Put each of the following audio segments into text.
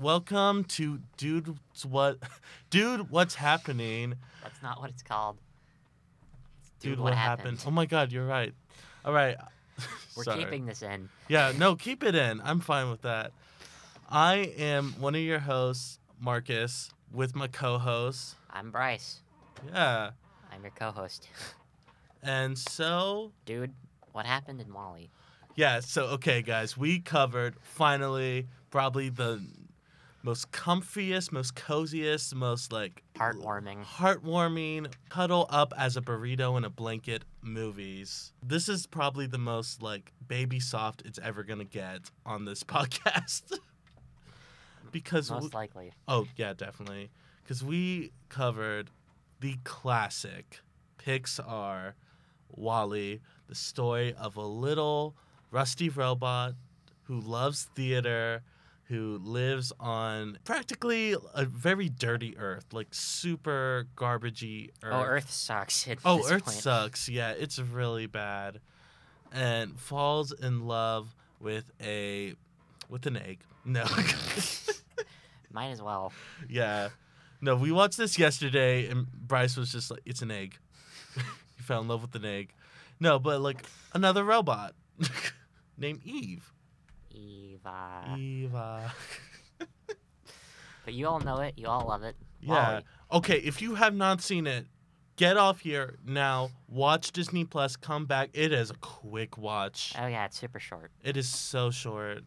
welcome to Dude What Dude What's Happening? That's not what it's called. It's Dude, what, what happened? happened? Oh my god, you're right. All right. We're Sorry. keeping this in. Yeah, no, keep it in. I'm fine with that. I am one of your hosts, Marcus, with my co-host. I'm Bryce. Yeah. I'm your co-host. And so, Dude, what happened in Wall-E? yeah, so okay guys, we covered finally probably the most comfiest, most coziest, most like Heartwarming. heartwarming, cuddle up as a burrito in a blanket movies. This is probably the most like baby soft it's ever gonna get on this podcast. because Most we- likely. oh yeah, definitely. Because we covered the classic Pixar Wall-E, the story of a little rusty robot who loves theater, who lives on practically a very dirty Earth, like super garbagey Earth. Oh, Earth sucks. Oh, Earth point. sucks. Yeah, it's really bad. And falls in love with a with an egg. No. Might as well. yeah. No, we watched this yesterday and Bryce was just like, it's an egg. he fell in love with an egg. No, but like another robot named Eve. Eva. Eva. But you all know it. You all love it. Yeah. Wall-E. Okay, if you have not seen it, get off here now. Watch Disney Plus. Come back. It is a quick watch. Oh yeah, it's super short. It is so short.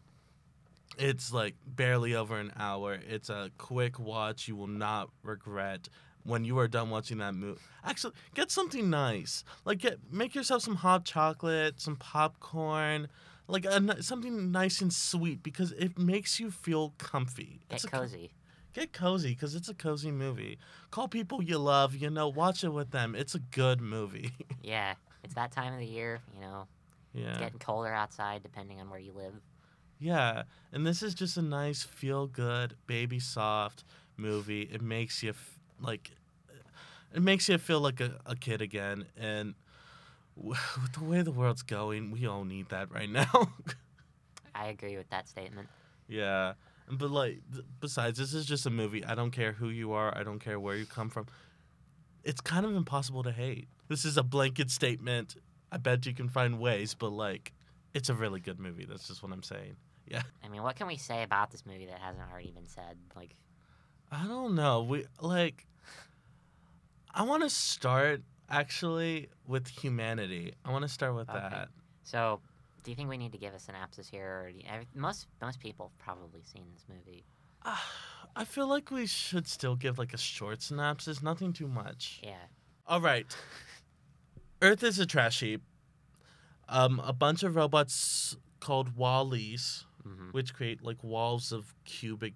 It's like barely over an hour. It's a quick watch. You will not regret when you are done watching that movie. Actually, get something nice. Like get make yourself some hot chocolate, some popcorn, like a, something nice and sweet because it makes you feel comfy. Get It's a cozy. Get cozy because it's a cozy movie. Call people you love, you know, watch it with them. It's a good movie. Yeah, it's that time of the year. You know, yeah. it's getting colder outside, depending on where you live. Yeah, and this is just a nice, feel good, baby soft movie. It makes you f- like, it makes you feel like a, a kid again. And with the way the world's going, we all need that right now. I agree with that statement. yeah, but like, besides, this is just a movie. I don't care who you are. I don't care where you come from. It's kind of impossible to hate. This is a blanket statement. I bet you can find ways, but like, it's a really good movie. That's just what I'm saying. Yeah. I mean, what can we say about this movie that hasn't already been said? Like, I don't know. We like. I want to start actually with humanity. I want to start with Okay. that. so, do you think we need to give a synopsis here? Or you, most most people have probably seen this movie. Ah, I feel like we should still give like a short synopsis, nothing too much. Yeah. All right. Earth is a trash heap. Um, a bunch of robots called Wallies, hmm which create like walls of cubic.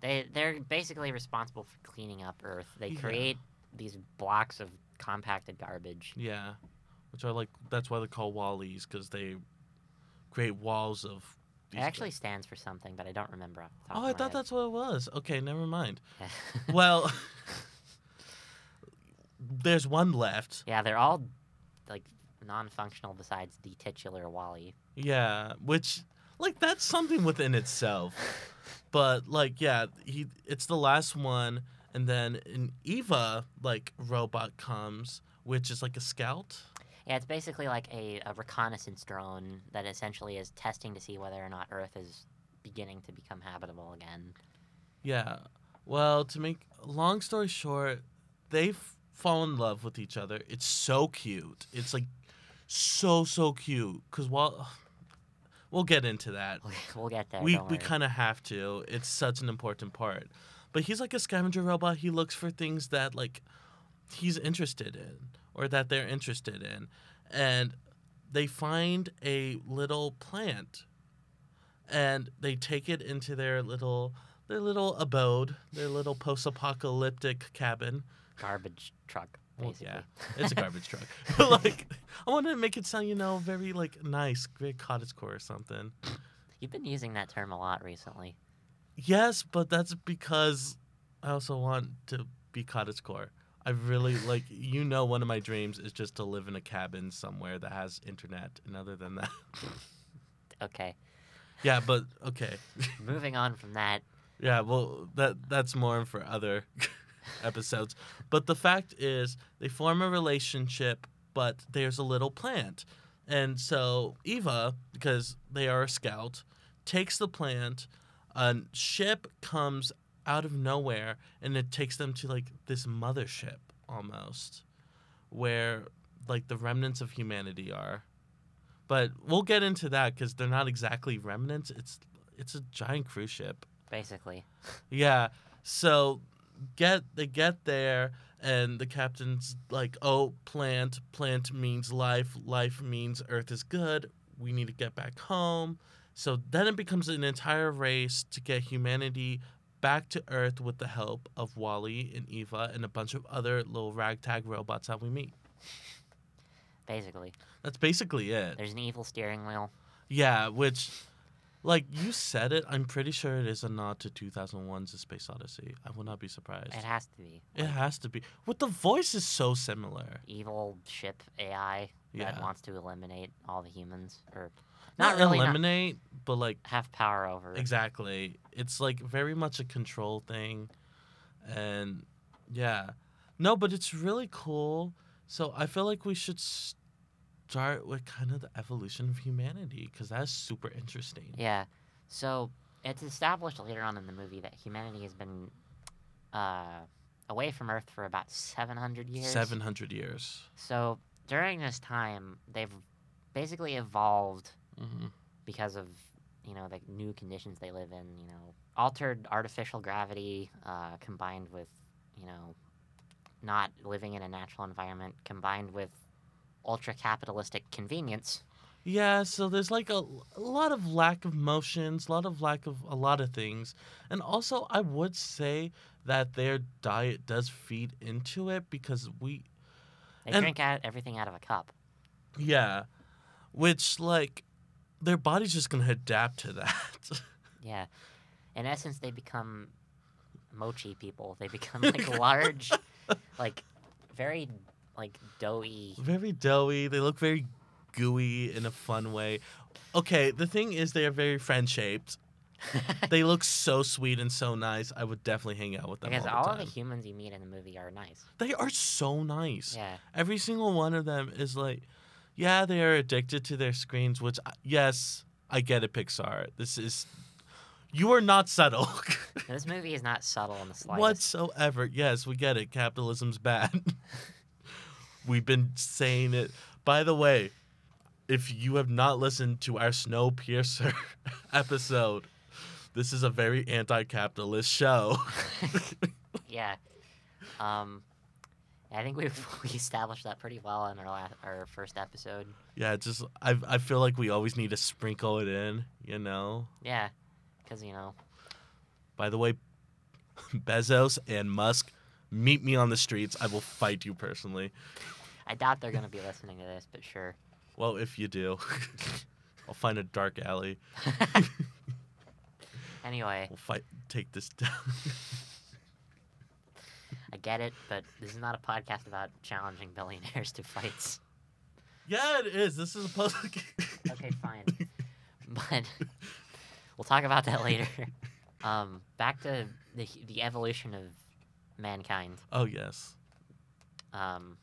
They they're basically responsible for cleaning up Earth. They Yeah. create these blocks of compacted garbage. Yeah, which are like that's why they call called Wallies because they create walls of. It actually stands for something, but I don't remember off the top Oh, I thought that's what it was. Okay, never mind. Well, there's one left. yeah, they're all like non-functional besides the titular Wall-E. Yeah, which like that's something within itself. But like yeah, he it's the last one and then an Eva like robot comes, which is like a scout. Yeah, it's basically like a, a reconnaissance drone that essentially is testing to see whether or not Earth is beginning to become habitable again. Yeah. Well, to make long story short, they f- fall in love with each other. It's so cute. It's like so so cute cuz while we'll get into that. We'll, get there. we we kind of have to. It's such an important part. But he's like a scavenger robot. He looks for things that like he's interested in or that they're interested in. And they find a little plant and they take it into their little their little abode, their little post-apocalyptic cabin. garbage truck. Well, Basically. yeah, it's a garbage truck. But like I wanted to make it sound, you know, very like nice, very cottagecore or something. You've been using that term a lot recently. Yes, but that's because I also want to be cottagecore. I really like you know one of my dreams is just to live in a cabin somewhere that has internet and other than that. Okay. yeah, but okay. Moving on from that, Yeah, well, that that's more for other episodes. But the fact is, they form a relationship, but there's a little plant, and so Eva, because they are a scout, takes the plant. A ship comes out of nowhere, and it takes them to like this mothership almost, where like the remnants of humanity are. But we'll get into that because they're not exactly remnants. It's it's a giant cruise ship. Basically. Yeah. So get they get there and the captain's like, "Oh, plant, plant means life, life means earth is good. We need to get back home." So then it becomes an entire race to get humanity back to earth with the help of Wall-E and Eva and a bunch of other little ragtag robots that we meet. Basically. That's basically it. There's an evil steering wheel. Yeah, which like you said it, I'm pretty sure it is a nod to 2001's A Space Odyssey. I will not be surprised. It has to be. It has to be. With the voice is so similar. evil ship AI that Yeah. wants to eliminate all the humans or Not, not really not eliminate, but like have power over. exactly. It's like very much a control thing. And yeah. No, but it's really cool. So I feel like we should start with kind of the evolution of humanity because that's super interesting. Yeah. So it's established later on in the movie that humanity has been uh, away from Earth for about 700 years. 700 years. So during this time, they've basically evolved hmm because of you know the new conditions they live in. You know, altered artificial gravity uh, combined with you know not living in a natural environment combined with ultra capitalistic convenience. Yeah, so there's like a, a lot of lack of motions, a lot of lack of a lot of things. And also, I would say that their diet does feed into it because we, They And- drink out everything out of a cup. yeah, which like their body's just gonna adapt to that. Yeah. In essence, they become mochi people. They become like large, like very like doughy. very doughy. They look very gooey in a fun way. Okay, the thing is, they are very friend shaped. They look so sweet and so nice. I would definitely hang out with them because all, all the of the humans you meet in the movie are nice. They are so nice. Yeah. Every single one of them is like, yeah, they are addicted to their screens, which, yes, I get it, Pixar. This is, you are not subtle This movie is not subtle in the slightest. whatsoever. Yes, we get it. Capitalism's bad. We've been saying it. By the way, if you have not listened to our Snowpiercer episode, this is a very anti capitalist show. Yeah. Um, I think we we established that pretty well in our last, our first episode. yeah, it's just, I, I feel like we always need to sprinkle it in, you know? Yeah, because you know, By the way, Bezos and Musk, meet me on the streets. I will fight you personally. I doubt they're gonna be listening to this, but sure. Well, if you do, I'll find a dark alley. anyway, We'll fight. Take this down. I get it, but this is not a podcast about challenging billionaires to fights. yeah, it is. This is a public. Okay, fine. But we'll talk about that later. Um, back to the the evolution of mankind. oh yes. Um,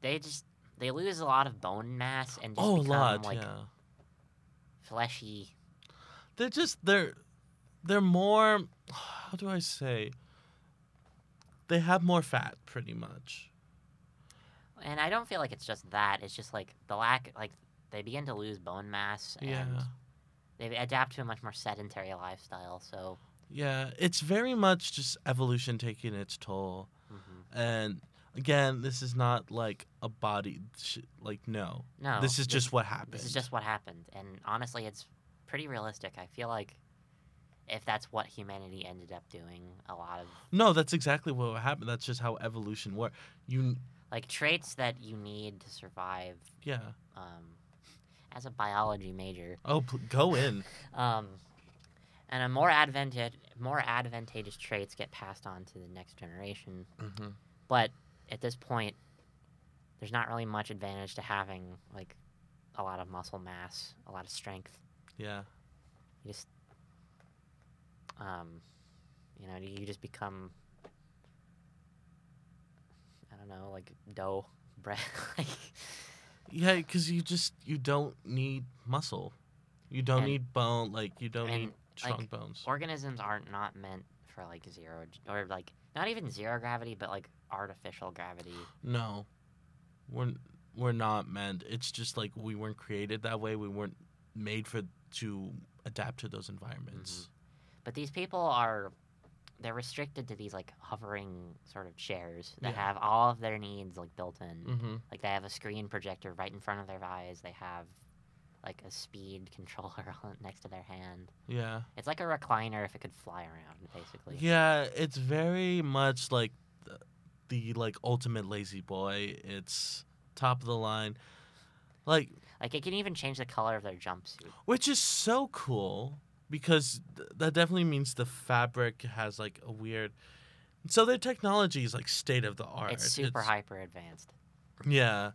they just they lose a lot of bone mass and just Oh, a become lot. like yeah. fleshy. They're just they're they're more. How do I say? They have more fat, pretty much. And I don't feel like it's just that. It's just like the lack, like they begin to lose bone mass and Yeah. they adapt to a much more sedentary lifestyle. So, Yeah, it's very much just evolution taking its toll. mhm. And again, this is not like a body. Sh- like no, no, this is just what happened. this is just what happened. And honestly, it's pretty realistic. I feel like if that's what humanity ended up doing, a lot of no. That's exactly what happened. That's just how evolution works. You like traits that you need to survive. yeah. Um, as a biology major, Oh, go in. um, and a more advantage, more advantageous traits get passed on to the next generation. hmm But at this point, there's not really much advantage to having like a lot of muscle mass, a lot of strength. Yeah. You just, um, You know, you just become I don't know, like dough bread. like Yeah, because you just you don't need muscle. You don't And- need bone. Like you don't and, need strong like, bones. organisms are not meant for like zero or like not even zero gravity, but like artificial gravity. No, we're we're not meant. It's just like we weren't created that way. We weren't made for to adapt to those environments. But these people are they're restricted to these like hovering sort of chairs that Yeah. have all of their needs like built in. Mm-hmm. Like they have a screen projector right in front of their eyes. They have like a speed controller on, next to their hand. Yeah. It's like a recliner if it could fly around, basically. Yeah, it's very much like the, the like ultimate lazy boy. It's top of the line. Like Like it can even change the color of their jumpsuit. which is so cool because th- that definitely means the fabric has like a weird so their technology is like state of the art. It's super hyper advanced. Yeah.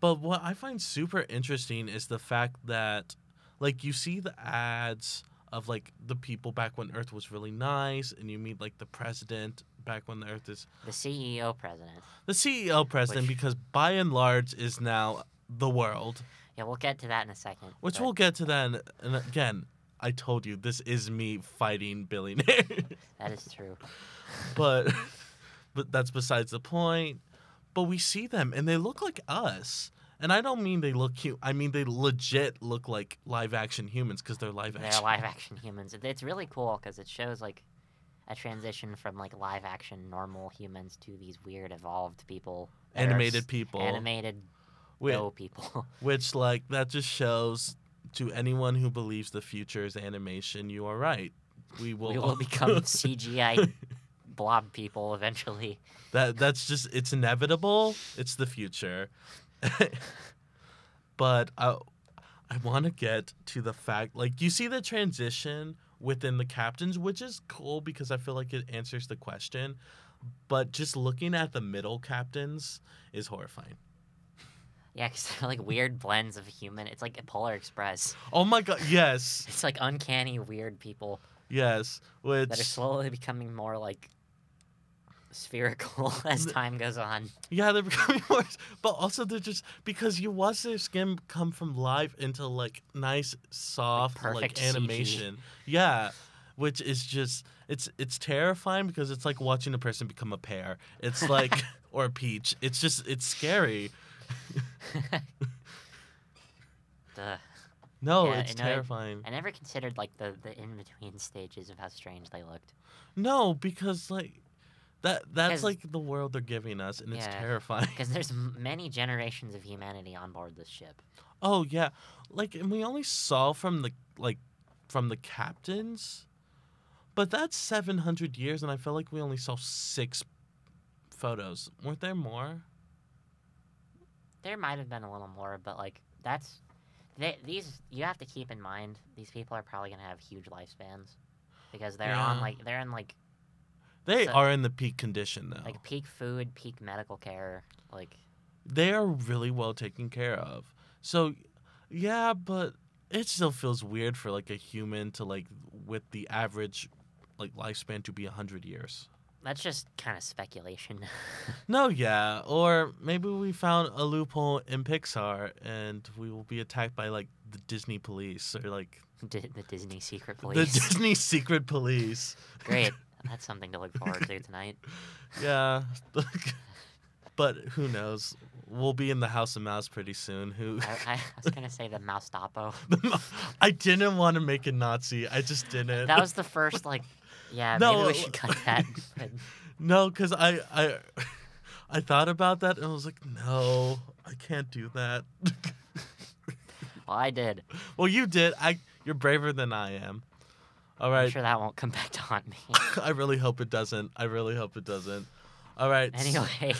But what I find super interesting is the fact that like you see the ads of like the people back when Earth was really nice and you meet like the president back when the Earth is The CEO president. the CEO president Which- because by and large is now the world. Yeah, we'll get to that in a second. Which but we'll get to then and again, I told you this is me fighting billionaire. That is true. but but that's besides the point. But we see them and they look like us. And I don't mean they look cute. I mean they legit look like live action humans because they're live action. They're live action humans. It's really cool because it shows like a transition from like live action normal humans to these weird evolved people. animated people. Animated dough people. which like that just shows to anyone who believes the future is animation, you are right. We will we will become CGI blob people eventually. That that's just it's inevitable. It's the future. but I I want to get to the fact like you see the transition within the captains, which is cool because I feel like it answers the question. But just looking at the middle captains is horrifying. Yeah, because they're like weird blends of human. It's like a Polar Express. Oh my god, yes. It's like uncanny, weird people Yes. Which that are slowly becoming more like spherical as time goes on. Yeah, they're becoming worse, but also they're just because you watch their skin come from live into like nice, soft, like, perfect CG. animation. Yeah, which is just it's it's terrifying because it's like watching a person become a pear. It's like or a peach. It's just it's scary. Duh. No, Yeah, it's it- terrifying. I never considered like the the in between stages of how strange they looked. No, because like that that's 'Cause- like the world they're giving us, and it's Yeah. terrifying. Because there's m- many generations of humanity on board this ship. Oh yeah, like and we only saw from the like from the captains, but that's seven hundred years, and I feel like we only saw six photos. Weren't there more? There might have been a little more, but like that's they, these you have to keep in mind. These people are probably gonna have huge lifespans because they're on like they're in like They So- are in the peak condition though. like peak food, peak medical care. Like they are really well taken care of. So, yeah, but it still feels weird for like a human to like with the average like lifespan to be hundred years. That's just kind of speculation. No, yeah, or maybe we found a loophole in Pixar and we will be attacked by like the Disney police or like Di- the Disney secret police. the. Disney secret police. Great. That's something to look forward to tonight. Yeah. but who knows? We'll be in the House of Mouse pretty soon. Who I, I was gonna say the Moustapo. I didn't want to make it Nazi. I just didn't. That was the first like. Yeah, No, maybe we should cut that. No, because I, I I thought about that and I was like, no, I can't do that. well, I did. well, you did. I you're braver than I am. All I'm sure that won't come back to haunt me. I really hope it doesn't. I really hope it doesn't. All right. anyway,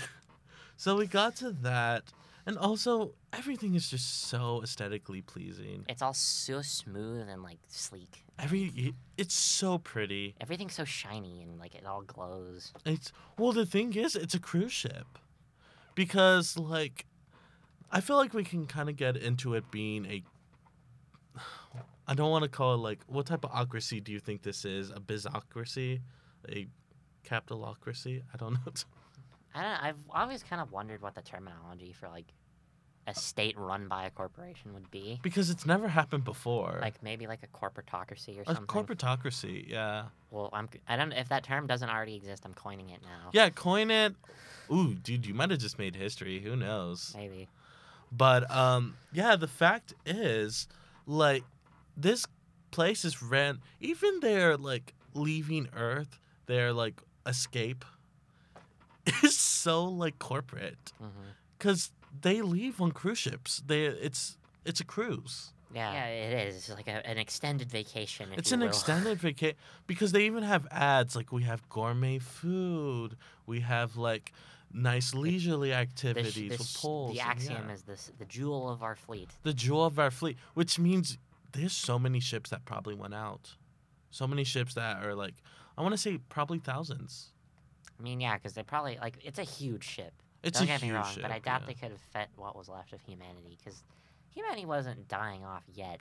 So we got to that, and also everything is just so aesthetically pleasing. it's all so smooth and like sleek. Every it's so pretty. Everything's so shiny and like it all glows. It's well, the thing is, it's a cruise ship, because like, I feel like we can kind of get into it being a. I don't want to call it like what type of ocracy do you think this is? A bizocracy, a capitalocracy. I don't know. I don't. I've always kind of wondered what the terminology for like a state run by a corporation would be. because it's never happened before. Like maybe like a corporatocracy or a something. corporatocracy, yeah. Well, I'm. I don't. If that term doesn't already exist, I'm coining it now. Yeah, coin it. Ooh, dude, you might have just made history. Who knows? Maybe. But um, yeah, the fact is, like, this place is ran. Even they're like leaving Earth, they're like escape, is so like corporate mm-hmm. because they leave on cruise ships. They it's it's a cruise. Yeah. Yeah, it is. It's like a, an extended vacation. If It's you an will. extended vacation because they even have ads like we have gourmet food, we have like nice leisurely The, sh- activities the, with sh- poles. the axiom yeah. is this: the jewel of our fleet. the jewel of our fleet, which means there's so many ships that probably went out. So many ships that are like, I want to say probably thousands. I mean, yeah, because they probably like it's a huge ship. It's Don't a get me huge wrong, ship, but I doubt yeah. they could have fed what was left of humanity because humanity wasn't dying off yet.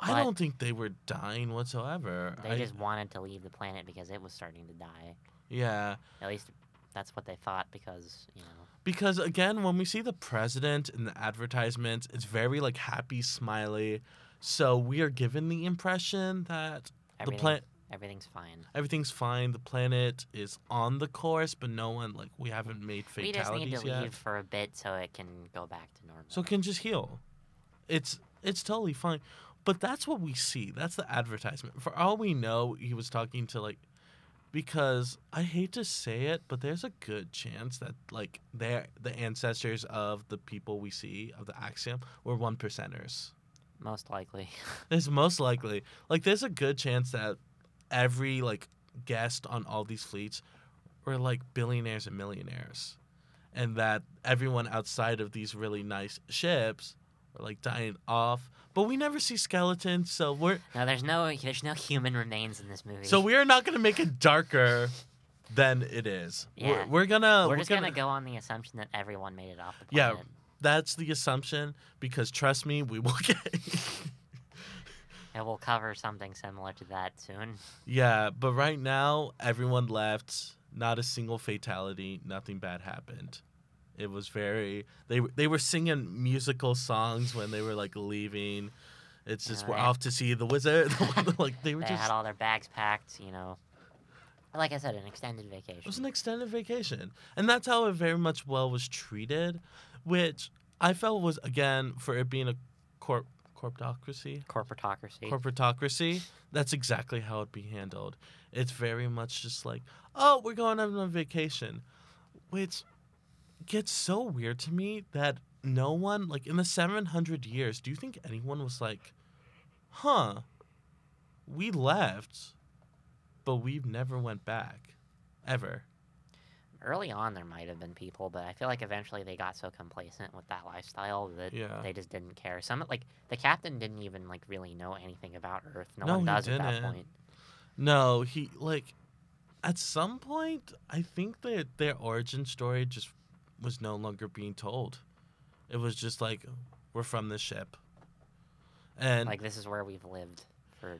I but- don't think they were dying whatsoever. They I- just wanted to leave the planet because it was starting to die. yeah, At least that's what they thought because you know. because again, when we see the president in the advertisements, it's very like happy, smiley. So we are given the impression that the Everything, planet everything's fine. everything's fine. The planet is on the course, but no one like we haven't made fatalities yet. We just need to yet. leave for a bit so it can go back to normal. so it can just heal. It's it's totally fine. But that's what we see. That's the advertisement. For all we know, he was talking to like because I hate to say it, but there's a good chance that like they're the ancestors of the people we see of the axiom were one percenters. Most likely. it's most likely like there's a good chance that every like guest on all these fleets were like billionaires and millionaires. And that everyone outside of these really nice ships were like dying off. But we never see skeletons, so we're no, there's no there's no human remains in this movie. so we are not gonna make it darker than it is. Yeah. We're, we're gonna we're just gonna, go on the assumption that everyone made it off the Yeah. that's the assumption because trust me, we will get And we'll cover something similar to that soon. Yeah, but right now everyone left. Not a single fatality. Nothing bad happened. It was very. They were- they were singing musical songs when they were like leaving. It's just Yeah, we're they- off to see the wizard. like they were They just. had all their bags packed, you know. Like I said, an extended vacation. It was an extended vacation, and that's how it very much well was treated, which I felt was again for it being a corp corptocracy. Corporatocracy. corporatocracy, that's exactly how it'd be handled. It's very much just like, oh, we're going on a vacation, which gets so weird to me that no one, like in the 700 years, do you think anyone was like, huh, we left, but we've never went back, ever? Early on, there might have been people, but I feel like eventually they got so complacent with that lifestyle that Yeah. they just didn't care. Some like the captain didn't even like really know anything about Earth. No, No, one does at that point. No, he like at some point I think that their origin story just was no longer being told. It was just like we're from this ship. And Like this is where we've lived for.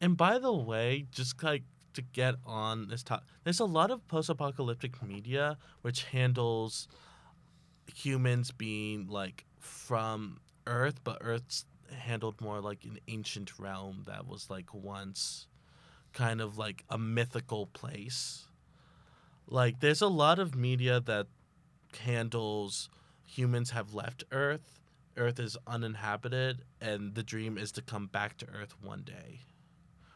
and by the way, just like to get on this top there's a lot of post-apocalyptic media which handles humans being like from earth but earth's handled more like an ancient realm that was like once kind of like a mythical place. Like there's a lot of media that handles humans have left earth earth is uninhabited and the dream is to come back to earth one day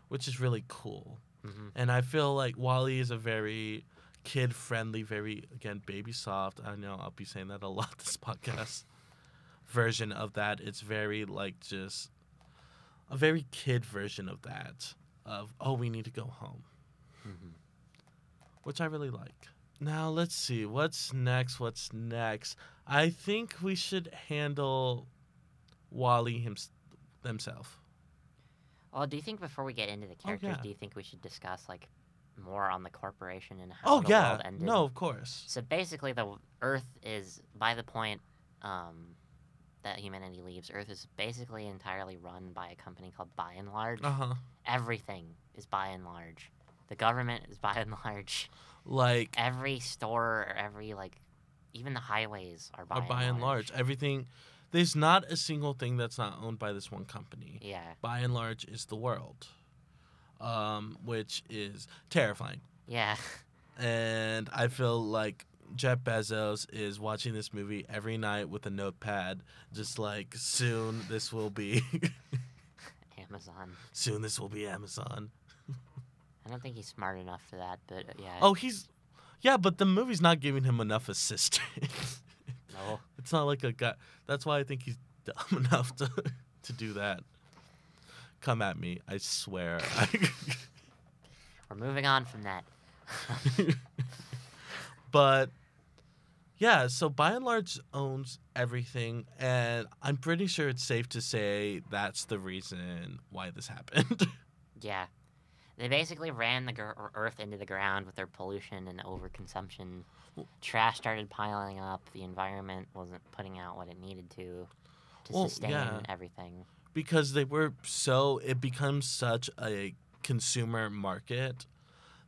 which is really cool Mhm. and I feel like Wall-E is a very kid friendly, very again baby soft. I know I'll be saying that a lot this podcast version of that. It's very like just a very kid version of that. Of oh we need to go home. Mhm. Which I really like. Now let's see, what's next? What's next? I think we should handle Wall-E him themselves. Well, do you think before we get into the characters, Oh, yeah. do you think we should discuss like more on the corporation and how Oh the yeah. world ended? No, of course. So basically, the Earth is by the point um, that humanity leaves. Earth is basically entirely run by a company called By and Large. Uh huh. Everything is By and Large. The government is by and large Like every store, every like, even the highways are by, or by and large, everything there's not a single thing that's not owned by this one company. Yeah, By and large is the world. Um, which is terrifying. yeah, And I feel like Jeff Bezos is watching this movie every night with a notepad, just like soon this will be Amazon. soon this will be Amazon. I don't think he's smart enough for that, but uh, yeah. Oh, he's yeah, but the movie's not giving him enough assistance. no. it's not like a guy. That's why I think he's dumb enough to to do that. Come at me, I swear. We're moving on from that. but yeah, so by and large owns everything, and I'm pretty sure it's safe to say that's the reason why this happened. Yeah. They basically ran the earth into the ground with their pollution and overconsumption. Trash started piling up. The environment wasn't putting out what it needed to to Well, sustain yeah. everything. because they were so it becomes such a consumer market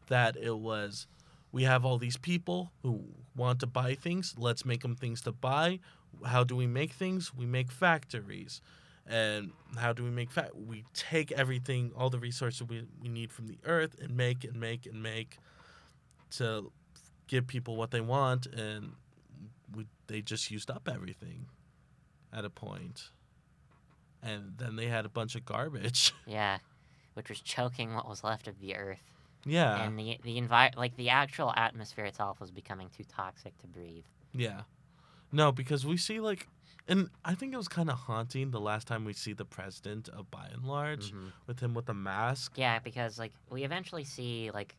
that it was we have all these people who want to buy things let's make them things to buy how do we make things we make factories and how do we make fa- we take everything all the resources we, we need from the earth and make and make and make to give people what they want and we, they just used up everything at a point and then they had a bunch of garbage. Yeah. Which was choking what was left of the earth. yeah, And the the envi- like the actual atmosphere itself was becoming too toxic to breathe. yeah. No, because we see like, and I think it was kind of haunting the last time we see the president of by and large Mhm. with him with the mask. Yeah, because like we eventually see like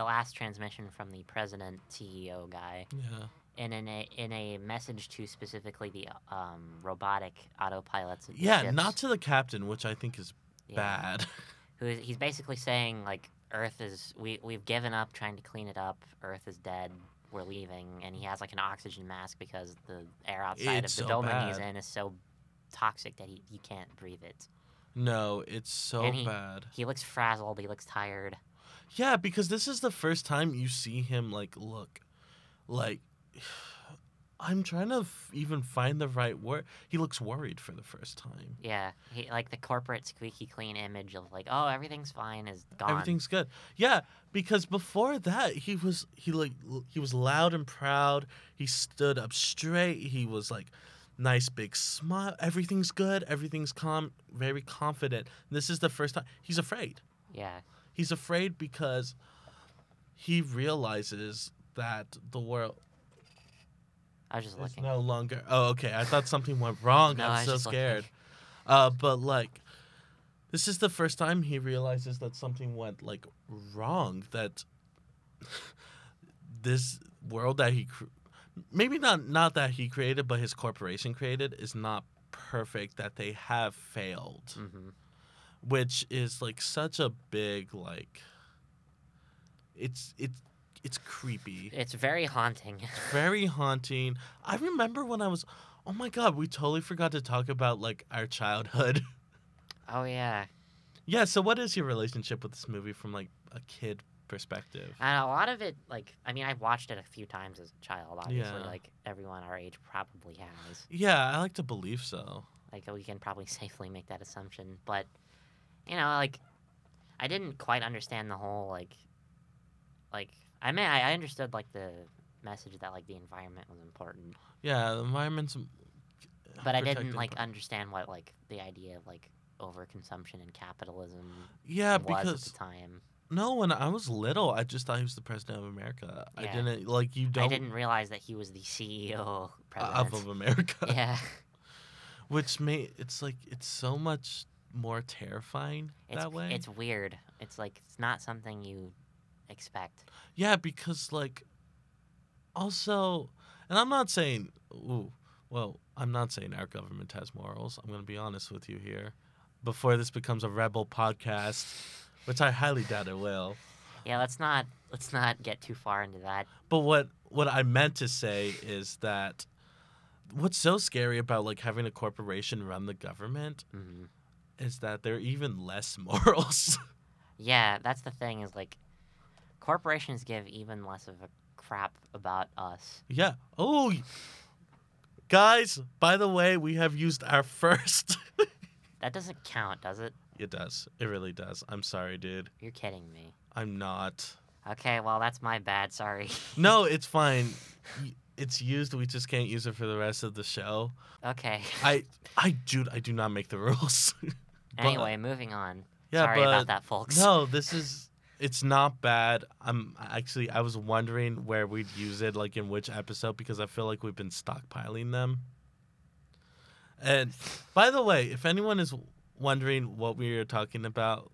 the last transmission from the president CEO guy Yeah, and in a in a message to specifically the um, robotic autopilots. The yeah, ships, not to the captain, which I think is yeah, bad. Who is, he's basically saying like Earth is we we've given up trying to clean it up. Earth is dead. We're leaving, and he has like an oxygen mask because the air outside It's of the so building he's in is so toxic that he, he can't breathe it. no, it's so he- bad. He looks frazzled. He looks tired. Yeah, because this is the first time you see him like look, like. I'm trying to f- even find the right word. He looks worried for the first time. Yeah, he like the corporate squeaky clean image of like, oh, everything's fine is gone. Everything's good. Yeah, because before that he was he like he was loud and proud. He stood up straight. He was like nice big smile. Everything's good. Everything's calm. Very confident. This is the first time he's afraid. Yeah, He's afraid because he realizes that the world I was just is looking. no longer. Oh, okay. I thought something went wrong. No, I I'm was so scared. Uh, but like, this is the first time he realizes that something went like wrong. That this world that he, cr- maybe not not that he created, but his corporation created, is not perfect. That they have failed, hmm which is like such a big like. It's it's it's creepy. It's very haunting. it's very haunting. I remember when I was, oh my god, we totally forgot to talk about like our childhood. oh yeah, yeah. So, what is your relationship with this movie from like a kid perspective? and a lot of it, like, I mean, I've watched it a few times as a child. Obviously, Yeah. like everyone our age probably has. Yeah, I like to believe so. Like we can probably safely make that assumption, but you know, like I didn't quite understand the whole like, like I mean, I I understood like the message that like the environment was important, Yeah, the environment's. but I didn't like understand what like the idea of like overconsumption and capitalism Yeah, was because at the time. no, when I was little, I just thought he was the president of America. I didn't like you don't I didn't realize that he was the CEO president. of, of America. yeah, Which made it's like it's so much more terrifying it's that way. it's weird. It's like it's not something you expect. Yeah, because like also and I'm not saying ooh, well, I'm not saying our government has morals. I'm going to be honest with you here. Before this becomes a rebel podcast, which I highly doubt it will. Yeah, let's not let's not get too far into that. But what what I meant to say is that what's so scary about like having a corporation run the government hmm is that they're even less morals. Yeah, that's the thing is like corporations give even less of a crap about us. Yeah. Oh, guys, by the way, we have used our first. That doesn't count, does it? it does. It really does. I'm sorry, dude. You're kidding me. I'm not. Okay, well that's my bad. Sorry. No, it's fine. It's used. We just can't use it for the rest of the show. okay. I, I, dude, I do not make the rules. But- Anyway, moving on. yeah, Sorry but about that, folks. no, this is. It's not bad. I'm actually. I was wondering where we'd use it, like in which episode, because I feel like we've been stockpiling them. And by the way, if anyone is wondering what we are talking about,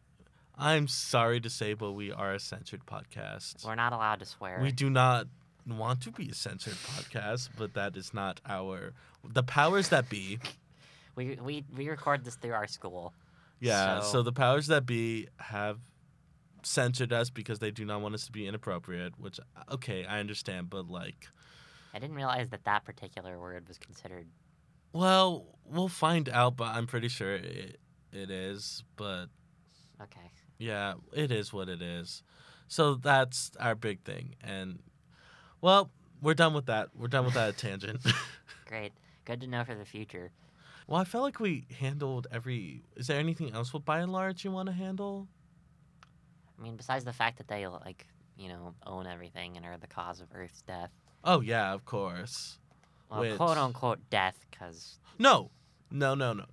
I'm sorry to say, but we are a censored podcast. We're not allowed to swear. We do not want to be a censored podcast, but that is not our the powers that be. we, we we record this through our school. Yeah, so, So- the powers that be have censored us because they do not want us to be inappropriate, which uh, okay, I understand, but like I didn't realize that that particular word was considered. well, we'll find out, but I'm pretty sure it, it is, but Okay. yeah, it is what it is. So that's our big thing. And well, we're done with that. We're done with that tangent. Great. Good to know for the future. Well, I felt like we handled every. Is there anything else with by and large you want to handle? I mean, besides the fact that they like, you know, own everything and are the cause of Earth's death. Oh yeah, of course. Well, Which- quote unquote death, because No, no, no, no.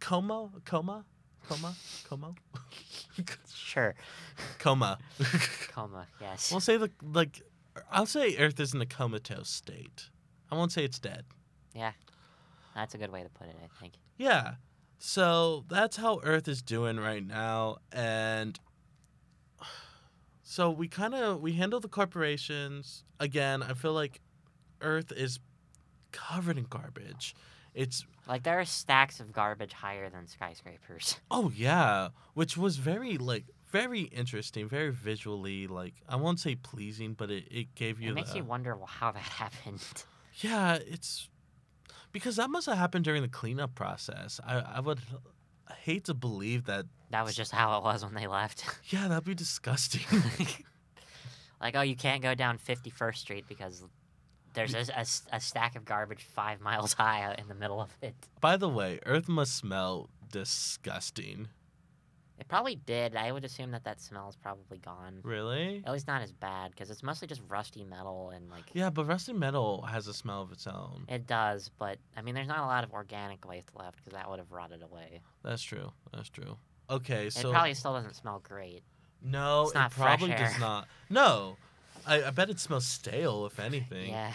Coma, coma, coma, coma, sure, coma. coma. Yes. we'll say the like. I'll say Earth is in a comatose state. I won't say it's dead. That's a good way to put it. I think. Yeah. So that's how Earth is doing right now, and so we kind of we handle the corporations again. I feel like Earth is covered in garbage. It's Like there are stacks of garbage higher than skyscrapers. oh yeah, which was very like very interesting, very visually like I won't say pleasing, but it, it gave you It makes the, you wonder well, how that happened. yeah, it's because that must have happened during the cleanup process. I I would hate to believe that That was just how it was when they left. yeah, that'd be disgusting. like, oh, you can't go down 51st Street because there's a a stack of garbage five miles high in the middle of it. By the way, Earth must smell disgusting. It probably did. I would assume that that smell is probably gone. Really? At least not as bad because it's mostly just rusty metal and like. Yeah, but rusty metal has a smell of its own. It does, but I mean, there's not a lot of organic waste left because that would have rotted away. That's true. That's true. Okay, so it probably still doesn't smell great. no, it's not it probably does not. No, I, I bet it smells stale, if anything. Yeah.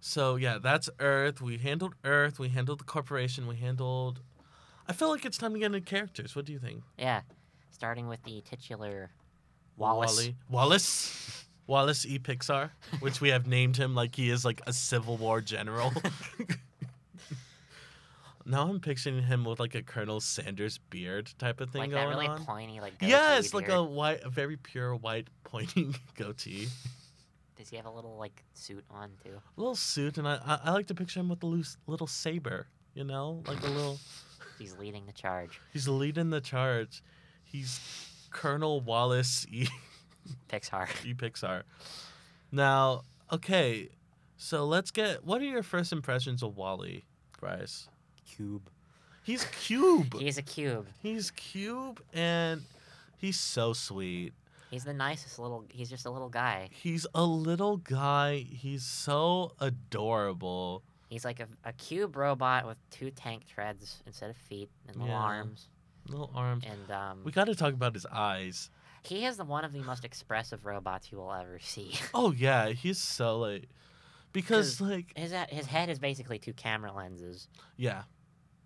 So yeah, that's Earth. We handled Earth. We handled the corporation. We handled. I feel like it's time to get into characters. What do you think? Yeah. Starting with the titular Wallace. Wall-E- Wallace. Wallace E. Pixar, which we have named him like he is like a Civil War general. now I'm picturing him with like a Colonel Sanders beard type of thing like going that really on. pointy, like goatee Yes, like beard. a white, a very pure white pointing goatee, Does he have a little like suit on too? a little suit, and I, I, I like to picture him with a loose little saber. You know, like a little. He's leading the charge. He's leading the charge. He's Colonel Wallace E. Pixar. E. Pixar. Now, okay, so let's get. What are your first impressions of Wall-E, Bryce? Cube. He's cube. He's a cube. He's cube, and he's so sweet. He's the nicest little. He's just a little guy. He's a little guy. He's so adorable. He's like a, a cube robot with two tank treads instead of feet and little Yeah. arms. Little arms. And um, We got to talk about his eyes. he is the one of the most expressive robots you will ever see. Oh yeah, he's so like, because like his his head is basically two camera lenses, yeah,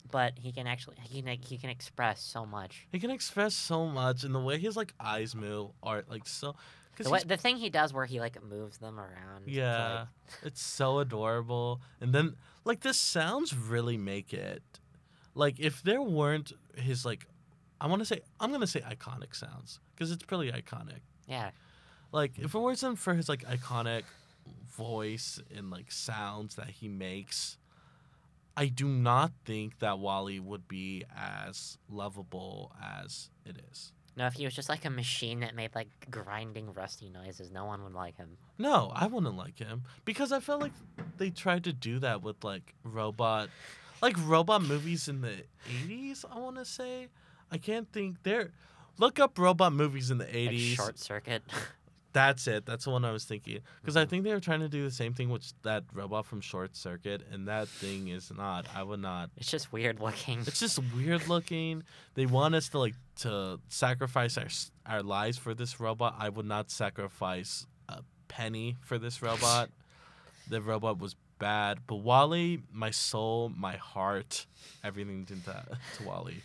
but he can actually he can he can express so much. he can express so much, and the way his like eyes move are like so. The, way, the thing he does where he like moves them around. to, yeah, like- it's so adorable. And then like the sounds really make it. Like if there weren't his like, I want to say I'm gonna say iconic sounds because it's pretty iconic. yeah. Like if it wasn't for his like iconic voice and like sounds that he makes, I do not think that Wall-E would be as lovable as it is. No, if he was just like a machine that made like grinding, rusty noises, no one would like him. No, I wouldn't like him because I felt like they tried to do that with like robot, like robot movies in the eighties. I want to say, I can't think. There, look up robot movies in the Like eighties. short circuit. That's it. That's the one I was thinking. Because I mm-hmm. think they were trying to do the same thing with that robot from Short Circuit, and that thing is not. I would not. it's just weird looking. It's just weird looking. They want us to like to sacrifice our our lives for this robot. I would not sacrifice a penny for this robot. the robot was bad, but Wall-E, my soul, my heart, everything to that to Wall-E.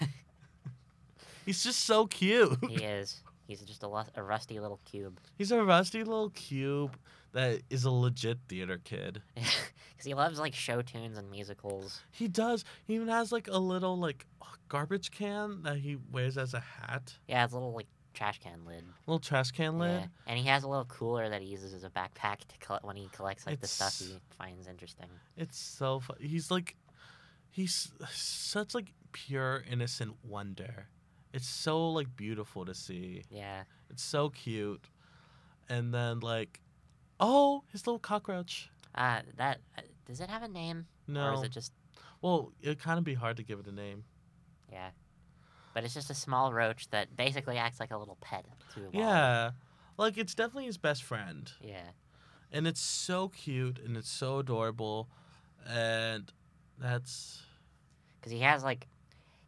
He's just so cute. he is. He's just a, a rusty little cube. He's a rusty little cube that is a legit theater kid. Because he loves like show tunes and musicals. He does. He even has like a little like garbage can that he wears as a hat. Yeah, it's a little like trash can lid. Little trash can lid. Yeah. And he has a little cooler that he uses as a backpack to collect when he collects like the stuff he finds interesting. It's so fu- he's like he's such like pure innocent wonder. It's so like beautiful to see. Yeah. It's so cute. And then like oh, his little cockroach. Uh, that uh, does it have a name or No. is it just Well, it'd kind of be hard to give it a name. yeah? But it's just a small roach that basically acts like a little pet to Wall-E. Yeah. Like it's definitely his best friend. Yeah. And it's so cute and it's so adorable and that's Because he has like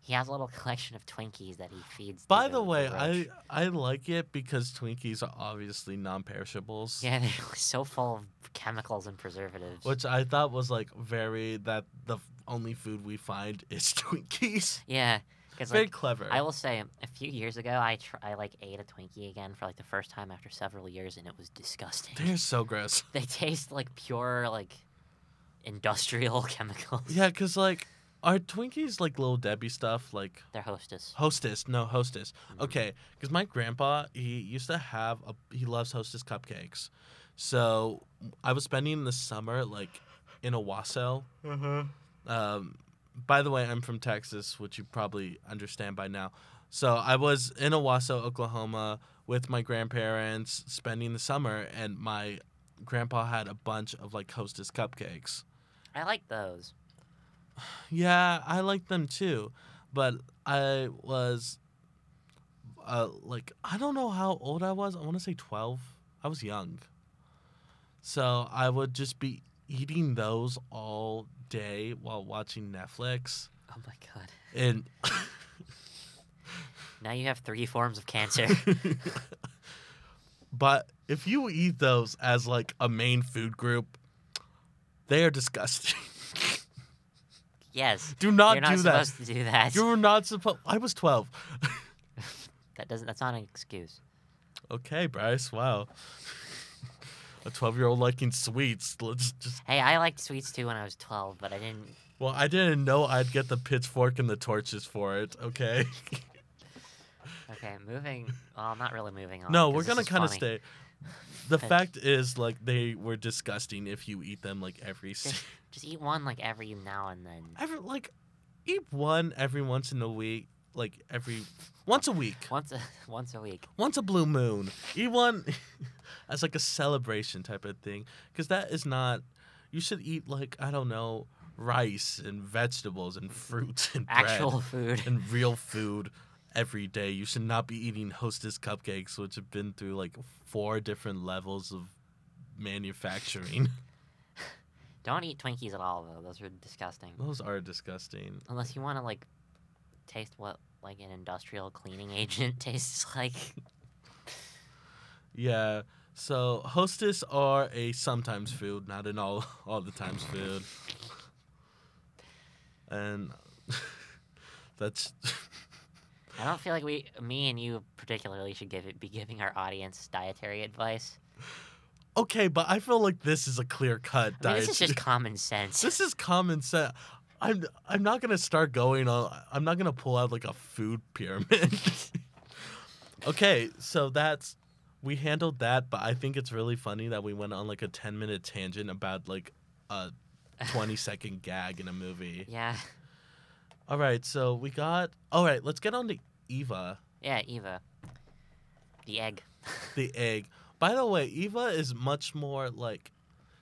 he has a little collection of Twinkies that he feeds. By the the way. I I like it because Twinkies are obviously non-perishables. yeah, they're so full of chemicals and preservatives. Which I thought was like very that the only food we find is Twinkies. yeah, Very like clever. I will say, a few years ago, I tr- I like ate a Twinkie again for like the first time after several years, and it was disgusting. They're so gross. they taste like pure like industrial chemicals. Yeah, because like are Twinkies like little Debbie stuff like They're hostess. Hostess? No, Hostess. Mhm. Okay, because my grandpa he used to have a he loves Hostess cupcakes, so I was spending the summer like in Owasso. Uh-huh. Um, by the way, I'm from Texas, which you probably understand by now. So I was in Owasso, Oklahoma, with my grandparents spending the summer, and my grandpa had a bunch of like Hostess cupcakes. I like those. Yeah, I like them too, but I was, uh, like I don't know how old I was. I want to say twelve. I was young, so I would just be eating those all day while watching Netflix. Oh my god. And Now you have three forms of cancer. but if you eat those as like a main food group, they are disgusting. yes. do not You're not do that. supposed to do that. You're not supposed. I was twelve. That doesn't. That's not an excuse. okay, Bryce. Wow. A twelve-year-old liking sweets. Let's just. Hey, I liked sweets too when I was 12, but I didn't. Well, I didn't know I'd get the pitchfork and the torches for it. Okay. Okay, moving. Well, not really moving on. no, we're gonna kind of stay. The fact is, like, they were disgusting if you eat them like every. Just, eat one like every now and then. every like eat one every once in a week like every once a week Once a once a week. once a blue moon eat one as like a celebration type of thing because that is not you should eat like i don't know rice and vegetables and fruits and Actual food. and real food every day you should not be eating hostess cupcakes which have been through like four different levels of manufacturing Don't eat Twinkies at all though. Those are disgusting. those are disgusting Unless you want to like taste what like an industrial cleaning agent tastes like. Yeah. So hostess are a sometimes food, not an all all the times food. And that's I don't feel like we, me and you particularly, should give it be giving our audience dietary advice. Okay, but I feel like this is a clear cut I mean, diet. this is just common sense. this is common sense. I'm I'm not gonna start going on. I'm not gonna pull out like a food pyramid. okay, so that's we handled that, but I think it's really funny that we went on like a 10 minute tangent about like a 20 second gag in a movie. yeah. All right, so we got. All right, let's get on to Eva. Yeah, Eva. The egg. the egg. By the way, Eva is much more like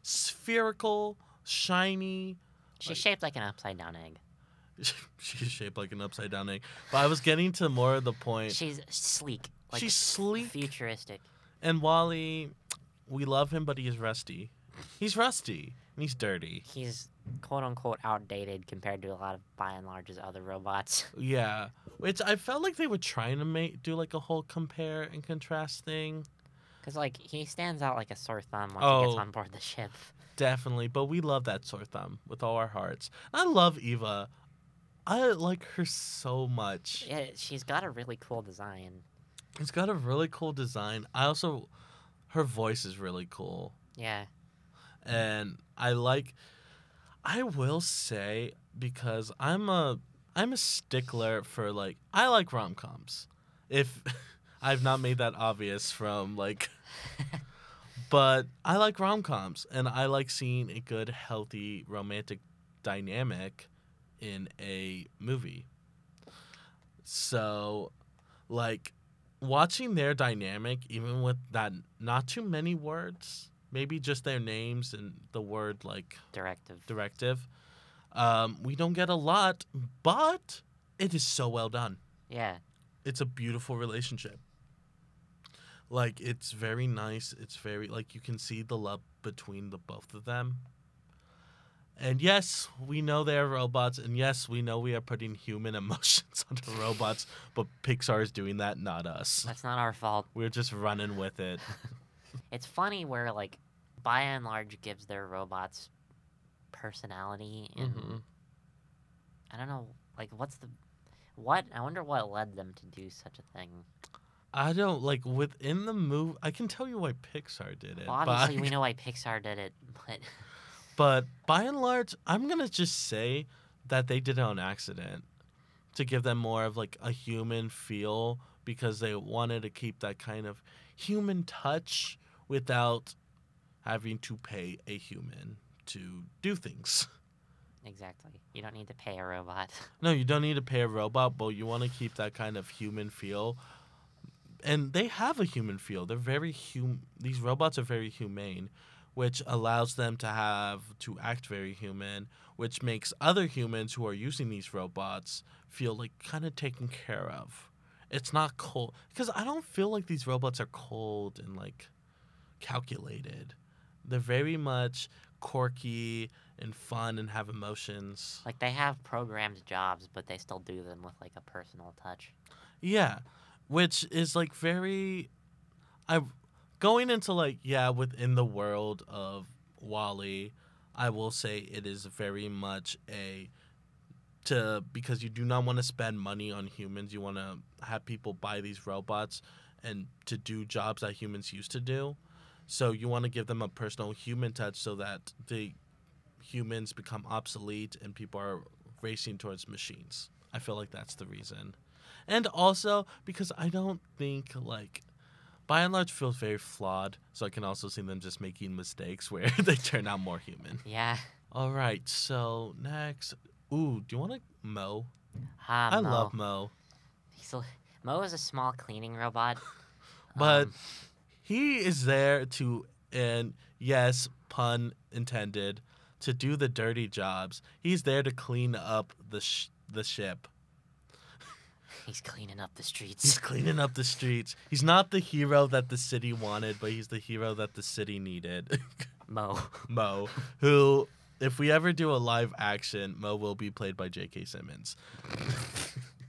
spherical, shiny. She's Like- shaped like an upside down egg. She's shaped like an upside down egg. But I was getting to more of the point. She's sleek. Like She's sleek. futuristic. And Wall-E, we love him, but he is rusty. He's rusty and he's dirty. He's quote unquote outdated compared to a lot of Buy n Large's other robots. Yeah, which I felt like they were trying to make do like a whole compare and contrast thing. Because like he stands out like a sore thumb once he gets Oh. on board the ship. Definitely, but we love that sore thumb with all our hearts. I love Eva. I like her so much. Yeah, she's got a really cool design. It's got a really cool design. I also, her voice is really cool, Yeah. and I like. I will say because I'm a I'm a stickler for like I like rom coms. If I've not made that obvious from like but I like rom coms and I like seeing a good, healthy, romantic dynamic in a movie. So, like, watching their dynamic, even with that not too many words, maybe just their names and the word like Directive. directive, um, we don't get a lot, but it is so well done Yeah. it's a beautiful relationship. Like it's very nice. It's very like you can see the love between the both of them. And yes, we know they are robots, and yes, we know we are putting human emotions onto robots, but Pixar is doing that, not us. That's not our fault. We're just running with it. It's funny where like Buy n Large gives their robots personality and Mhm. I don't know like what's the what I wonder what led them to do such a thing. I don't like within the movie. I can tell you why Pixar did it. Well, but obviously we know why Pixar did it, but But by and large, I'm gonna just say that they did it on accident to give them more of like a human feel because they wanted to keep that kind of human touch without having to pay a human to do things. exactly. You don't need to pay a robot. No, you don't need to pay a robot, but you want to keep that kind of human feel. And they have a human feel. They're very hum. These robots are very humane, which allows them to have to act very human, which makes other humans who are using these robots feel like kind of taken care of. It's not cold because I don't feel like these robots are cold and like calculated. They're very much quirky and fun and have emotions. Like they have programmed jobs, but they still do them with like a personal touch. Yeah, which is like very i'm going into like yeah, within the world of Wall-E, I will say it is very much a to because you do not want to spend money on humans, you want to have people buy these robots and to do jobs that humans used to do. So you want to give them a personal human touch so that the humans become obsolete and people are racing towards machines. I feel like that's the reason. And also because I don't think like Buy n Large feels very flawed, so I can also see them just making mistakes where they turn out more human. Yeah. All right, so next, ooh, do you want to Mo? Ah, I Mo. love Mo, He's a, Mo is a small cleaning robot. but Um, he is there to, and yes, pun intended, to do the dirty jobs. He's there to clean up the sh- the ship. He's cleaning up the streets. He's cleaning up the streets. He's not the hero that the city wanted, but he's the hero that the city needed. Mo. Mo, who, if we ever do a live action, Mo will be played by J.K. Simmons.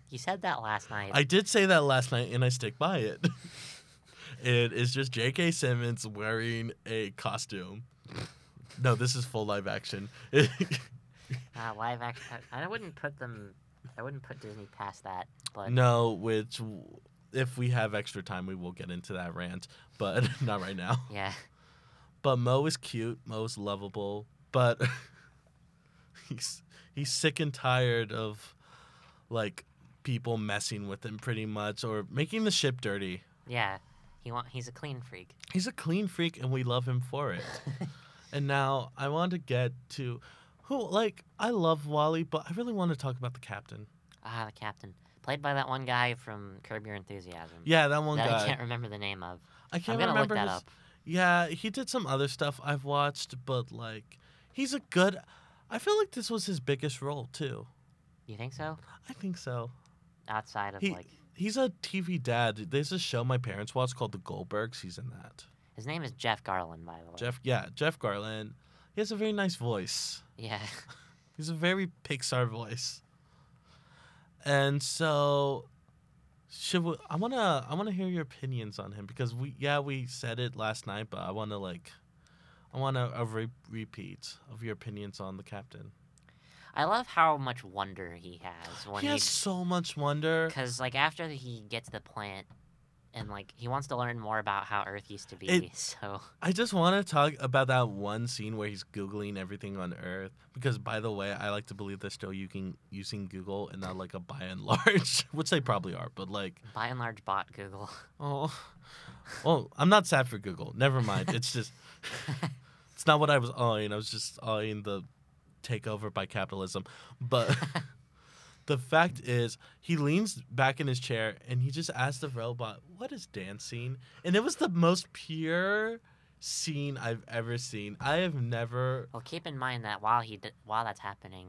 You said that last night. I did say that last night, and I stick by it. it is just J.K. Simmons wearing a costume. No, this is full live action. Uh, live action. I, I wouldn't put them. I wouldn't put Disney past that. But no, which, if we have extra time, we will get into that rant, but not right now. yeah, But Mo is cute. Mo is lovable. But he's he's sick and tired of like people messing with him pretty much or making the ship dirty. yeah. He want. He's a clean freak. He's a clean freak and we love him for it. and now I want to get to who like I love Wally, but I really want to talk about the captain. Ah, the captain. Played by that one guy from Curb Your Enthusiasm. Yeah, that one that guy. I can't remember the name of. I I'm can't gonna remember look that his- up. Yeah, he did some other stuff I've watched, but like he's a good I feel like this was his biggest role too. You think so? I think so. Outside of He- like He's a TV dad. There's a show my parents watch called The Goldbergs. He's in that. his name is Jeff Garlin, by the way. Jeff, yeah, Jeff Garlin. He has a very nice voice. Yeah. He's a very Pixar voice. And so should we, I want to I want to hear your opinions on him because we yeah, we said it last night, but I want to like I want a, a re- repeat of your opinions on the captain. I love how much wonder he has when he he has so much wonder. Because like after he gets the plant, and like he wants to learn more about how Earth used to be. It- so I just want to talk about that one scene where he's googling everything on Earth because by the way, I like to believe they're still using using Google and not like a Buy n Large, which they probably are, but like Buy n Large, bought Google. Oh, well, I'm not sad for Google. Never mind. It's just, it's not what I was eyeing. I was just eyeing the takeover by capitalism. But the fact is, he leans back in his chair and he just asks the robot, "What is dancing?" And it was the most pure scene I've ever seen. I have never. well, keep in mind that while he d- while that's happening,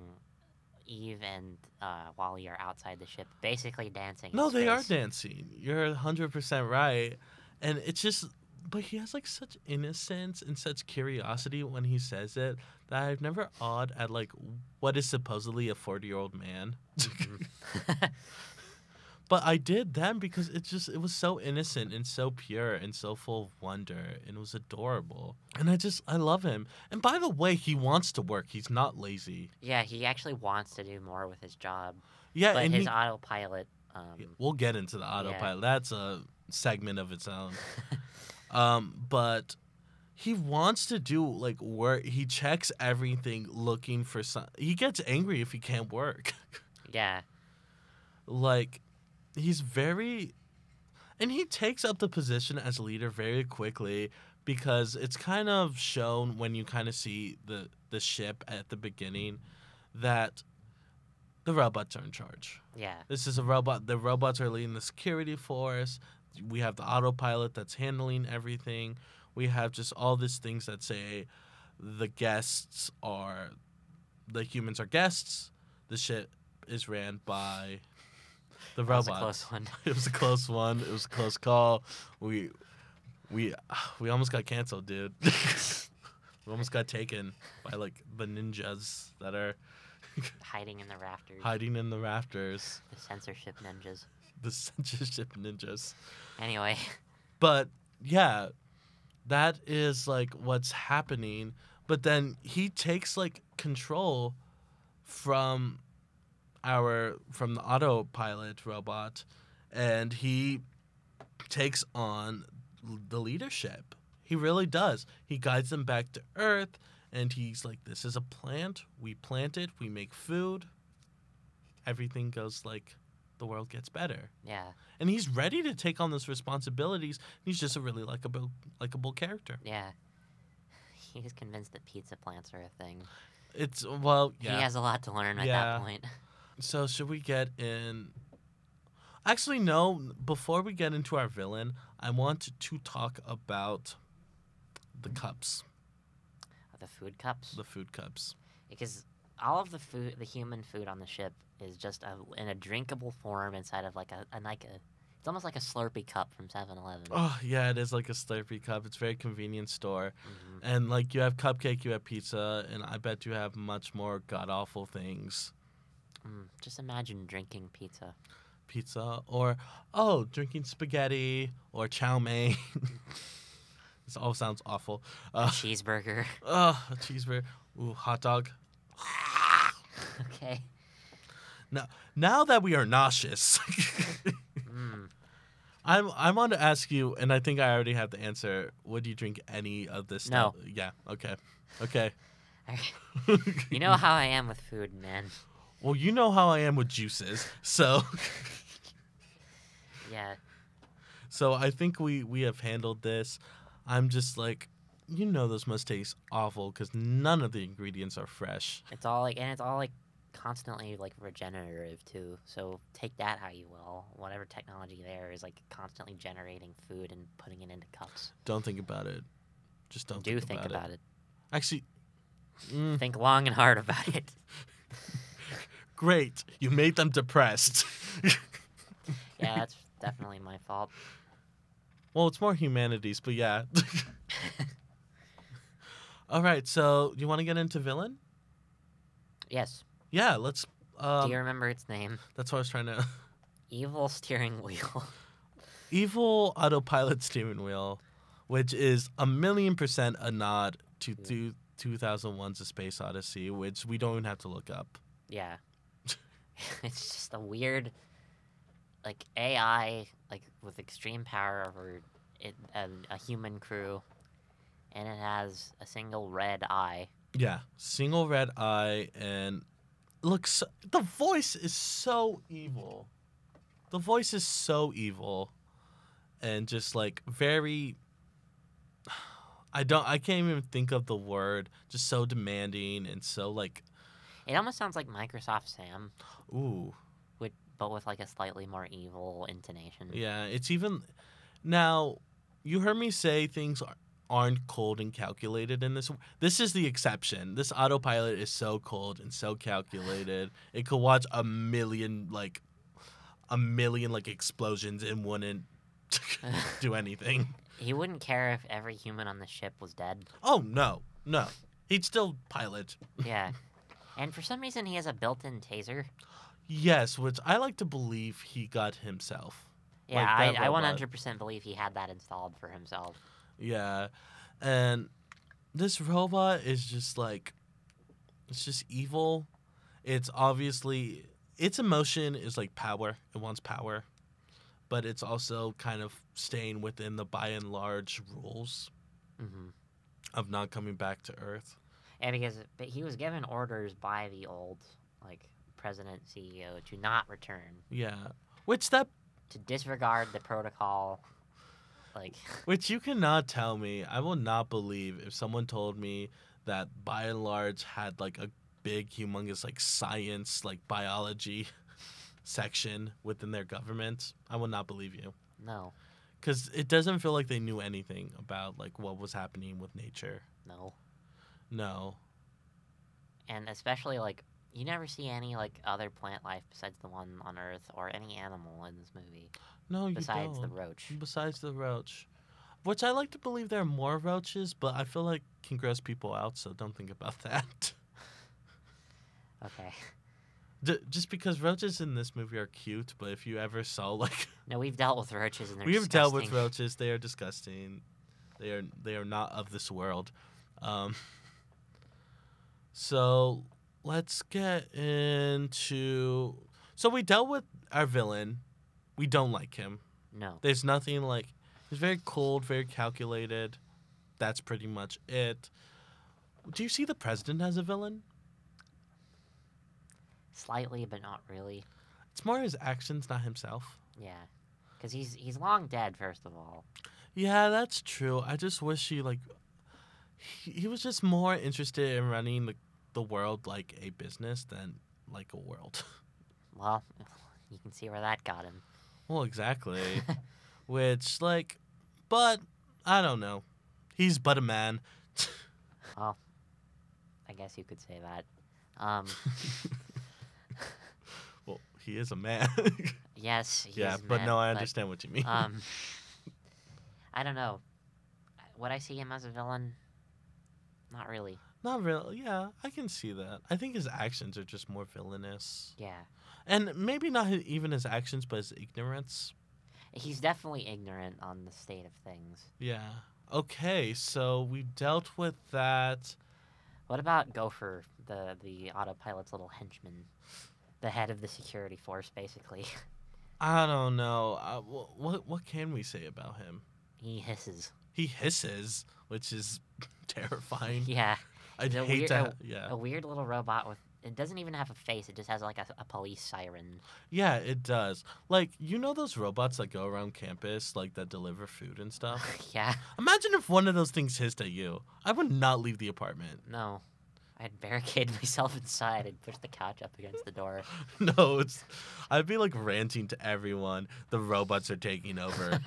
Eve and uh, Wall-E are outside the ship, basically dancing. No, they are dancing. You're 100% right. And it's just, but he has like such innocence and such curiosity when he says it that I've never awed at like what is supposedly a 40 year old man. but I did then because it just, it was so innocent and so pure and so full of wonder and it was adorable. And I just, I love him. And by the way, he wants to work. He's not lazy. yeah, he actually wants to do more with his job, Yeah, but and his he, autopilot. Um, we'll get into the autopilot. That's a segment of its own. um, but he wants to do like work. He checks everything, looking for some. He gets angry if he can't work. yeah, like, he's very, and he takes up the position as leader very quickly because it's kind of shown when you kind of see the the ship at the beginning that the robots are in charge. yeah, This is a robot. The robots are leading the security force. We have the autopilot that's handling everything. We have just all these things that say the guests are the humans are guests. The ship is ran by the that was a close one. It was a close one. It was a close call. We we we almost got canceled, dude. we almost got taken by like the ninjas that are Hiding in the rafters. hiding in the rafters. The censorship ninjas. The censorship ninjas. Anyway, But yeah, that is like what's happening. But then he takes like control from our from the autopilot robot and he takes on the leadership. He really does. He guides them back to Earth and he's like this is a plant. We plant it, we make food. Everything goes like the world gets better yeah, and he's ready to take on those responsibilities. He's just a really likable, likable character. yeah. He's convinced that pizza plants are a thing. It's well, yeah. He has a lot to learn at Yeah. that point. So should we get in? Actually, no. Before we get into our villain, I want to talk about the cups, The food cups. the food cups. because all of the food, the human food on the ship, is just a, in a drinkable form inside of like a, a like a. It's almost like a Slurpee cup from 7-Eleven. Oh yeah, it is like a Slurpee cup. It's a very convenient store, Mhm. and like you have cupcake, you have pizza, and I bet you have much more god awful things. Mm, just imagine drinking pizza. pizza or oh drinking spaghetti or chow mein this all sounds awful uh, Cheeseburger. oh, a cheeseburger ooh hot dog okay. now now that we are nauseous Mm. I'm I want to ask you, and I think I already have the answer. Would you drink any of this? No. stuff? Yeah. Okay. Okay. You know how I am with food, man. well, you know how I am with juices, so Yeah. so I think we we have handled this. I'm just like, you know, those must taste awful because none of the ingredients are fresh. It's all like, and it's all like constantly like regenerative too. So take that how you will. Whatever technology there is like constantly generating food and putting it into cups. Don't think about it. Just don't Do think, think about, about it. it. Actually, mm, Think long and hard about it. great. You made them depressed. Yeah, that's definitely my fault. well, it's more humanities, but yeah. All right, so you want to get into villain? Yes. Yeah, let's. Um, Do you remember its name? that's what I was trying to. Evil steering wheel. Evil autopilot steering wheel, which is a million percent a nod to two, 2001's A Space Odyssey, which we don't even have to look up. yeah. it's just a weird, like AI, like with extreme power over it, a, a human crew, and it has a single red eye. Yeah, single red eye and looks. The voice is so evil. The voice is so evil, and just like very. I don't. I can't even think of the word. Just so demanding and so like. It almost sounds like Microsoft Sam, Ooh, with but with like a slightly more evil intonation. yeah. It's even. Now, you heard me say things are- aren't cold and calculated in this. This is the exception. This autopilot is so cold and so calculated. It could watch a million like a million like explosions and wouldn't do anything. He wouldn't care if every human on the ship was dead. Oh no, no. He'd still pilot. Yeah. and for some reason, he has a built-in taser. Yes, which I like to believe he got himself. Yeah, Like I, I 100% believe he had that installed for himself. Yeah. And this robot is just like it's just evil. It's obviously its emotion is like power. It wants power. But it's also kind of staying within the Buy n Large rules hmm of not coming back to Earth. Yeah, because but he was given orders by the old like president CEO to not return, Yeah. Which that to disregard the protocol. Like, which you cannot tell me. I will not believe if someone told me that Buy n Large had like a big humongous like science like biology section within their government. I will not believe you. no, Cuz it doesn't feel like they knew anything about like what was happening with nature. no, No. and especially like you never see any like other plant life besides the one on Earth or any animal in this movie No, you besides don't. the roach. Besides the roach. Which I like to believe there are more roaches, but I feel like can gross people out, so don't think about that. Okay. D- just because roaches in this movie are cute, but if you ever saw like No, we've dealt with roaches and they're we have dealt with roaches, they are disgusting. They are they are not of this world. Um, so let's get into. So we dealt with our villain. We don't like him. No. There's nothing like. He's very cold, very calculated. That's pretty much it. Do you see the president as a villain? Slightly, but not really. It's more his actions, not himself. Yeah. Because he's he's long dead, first of all. Yeah, that's true. I just wish he like he, he was just more interested in running the, the world like a business than like a world. Well, you can see where that got him. well, exactly. Which like but I don't know. He's but a man. Well, I guess you could say that. Um, well, he is a man. yes. He yeah, but mad, no, I understand what you mean. Um, I don't know. Would I see him as a villain? Not really. Not really. Yeah, I can see that. I think his actions are just more villainous. Yeah. And maybe not his, even his actions, but his ignorance. He's definitely ignorant on the state of things. Yeah. Okay, so we dealt with that. What about Gopher, the the autopilot's little henchman, the head of the security force, basically? I don't know. Uh, wh- what what can we say about him? he hisses. He hisses, which is terrifying. Yeah, I'd hate weird- to. a- yeah, a weird little robot with. It doesn't even have a face. It just has like a, a police siren. yeah, it does. Like you know those robots that go around campus, like that deliver food and stuff. yeah. Imagine if one of those things hissed at you. I would not leave the apartment. No. I'd barricade myself inside and push the couch up against the door. no, it's. I'd be like ranting to everyone. The robots are taking over.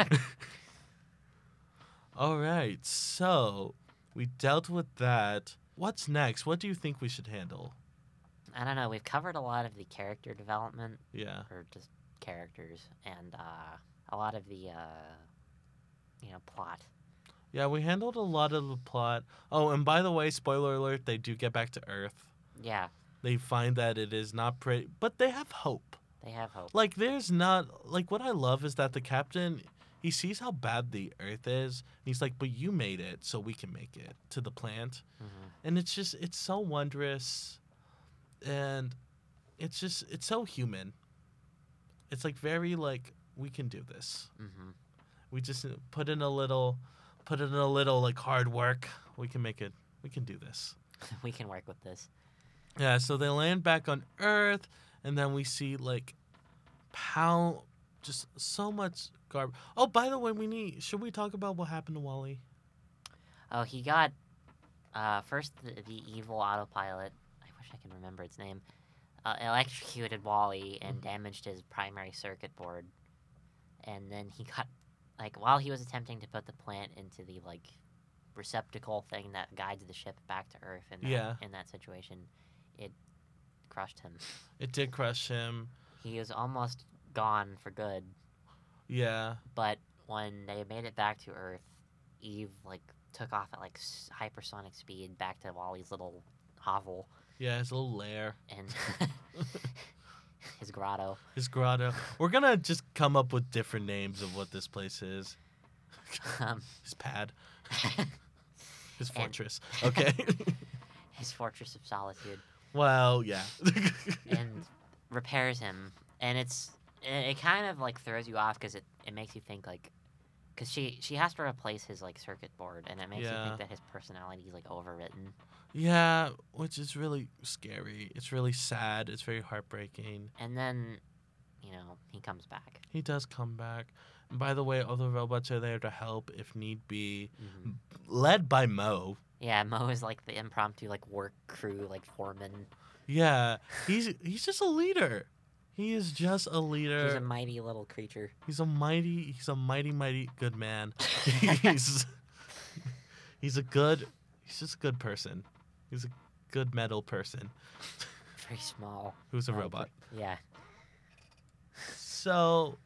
All right, so we dealt with that. What's next? What do you think we should handle? I don't know. We've covered a lot of the character development, Yeah. or just characters, and uh, a lot of the, uh, you know, plot. Yeah, we handled a lot of the plot. Oh, and by the way, spoiler alert, they do get back to Earth. Yeah, They find that it is not pretty, but they have hope. they have hope. Like, there's not, like, what I love is that the captain, he sees how bad the Earth is. And he's like, but you made it, so we can make it to the plant. hmm And it's just, it's so wondrous. And it's just, it's so human. It's like very, like, we can do this. hmm We just put in a little, put in a little, like, hard work. We can make it, we can do this. we can work with this. Yeah, so they land back on Earth, and then we see like pound just so much garbage. Oh, by the way, we need should we talk about what happened to Wall-E? Oh, he got uh, first the, the evil autopilot. I wish I can remember its name. Uh, electrocuted Wall-E and damaged his primary circuit board, and then he got like while he was attempting to put the plant into the like receptacle thing that guides the ship back to Earth. In that, Yeah. in that situation, it crushed him. It did crush him. He was almost gone for good, Yeah. but when they made it back to Earth, Eve like took off at like hypersonic speed back to Wall-E's little hovel Yeah, his little lair, and his grotto. his grotto. We're gonna just come up with different names of what this place is. Um, His pad, his fortress. Okay. his fortress of solitude, well, yeah. and repairs him. And it's it, kind of like throws you off because it, it makes you think like, because she she has to replace his like circuit board, and it makes you think that his personality is like overwritten. yeah, which is really scary. It's really sad. It's very heartbreaking. And then, you know, he comes back. He does come back. And by the way, all the robots are there to help if need be. hmm Led by Mo. Yeah, Mo is like the impromptu like work crew like foreman. Yeah, he's he's just a leader. He is just a leader. He's a mighty little creature. He's a mighty. He's a mighty, mighty good man. he's he's a good. He's just a good person. He's a good metal person Very small. who's a uh, robot. Yeah. So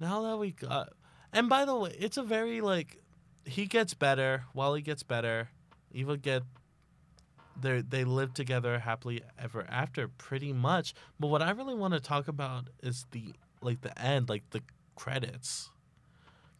now that we got, and by the way, it's a very like he gets better. Wall-E gets better. Eva get. They they live together happily ever after, pretty much. But what I really want to talk about is the like the end, like the credits,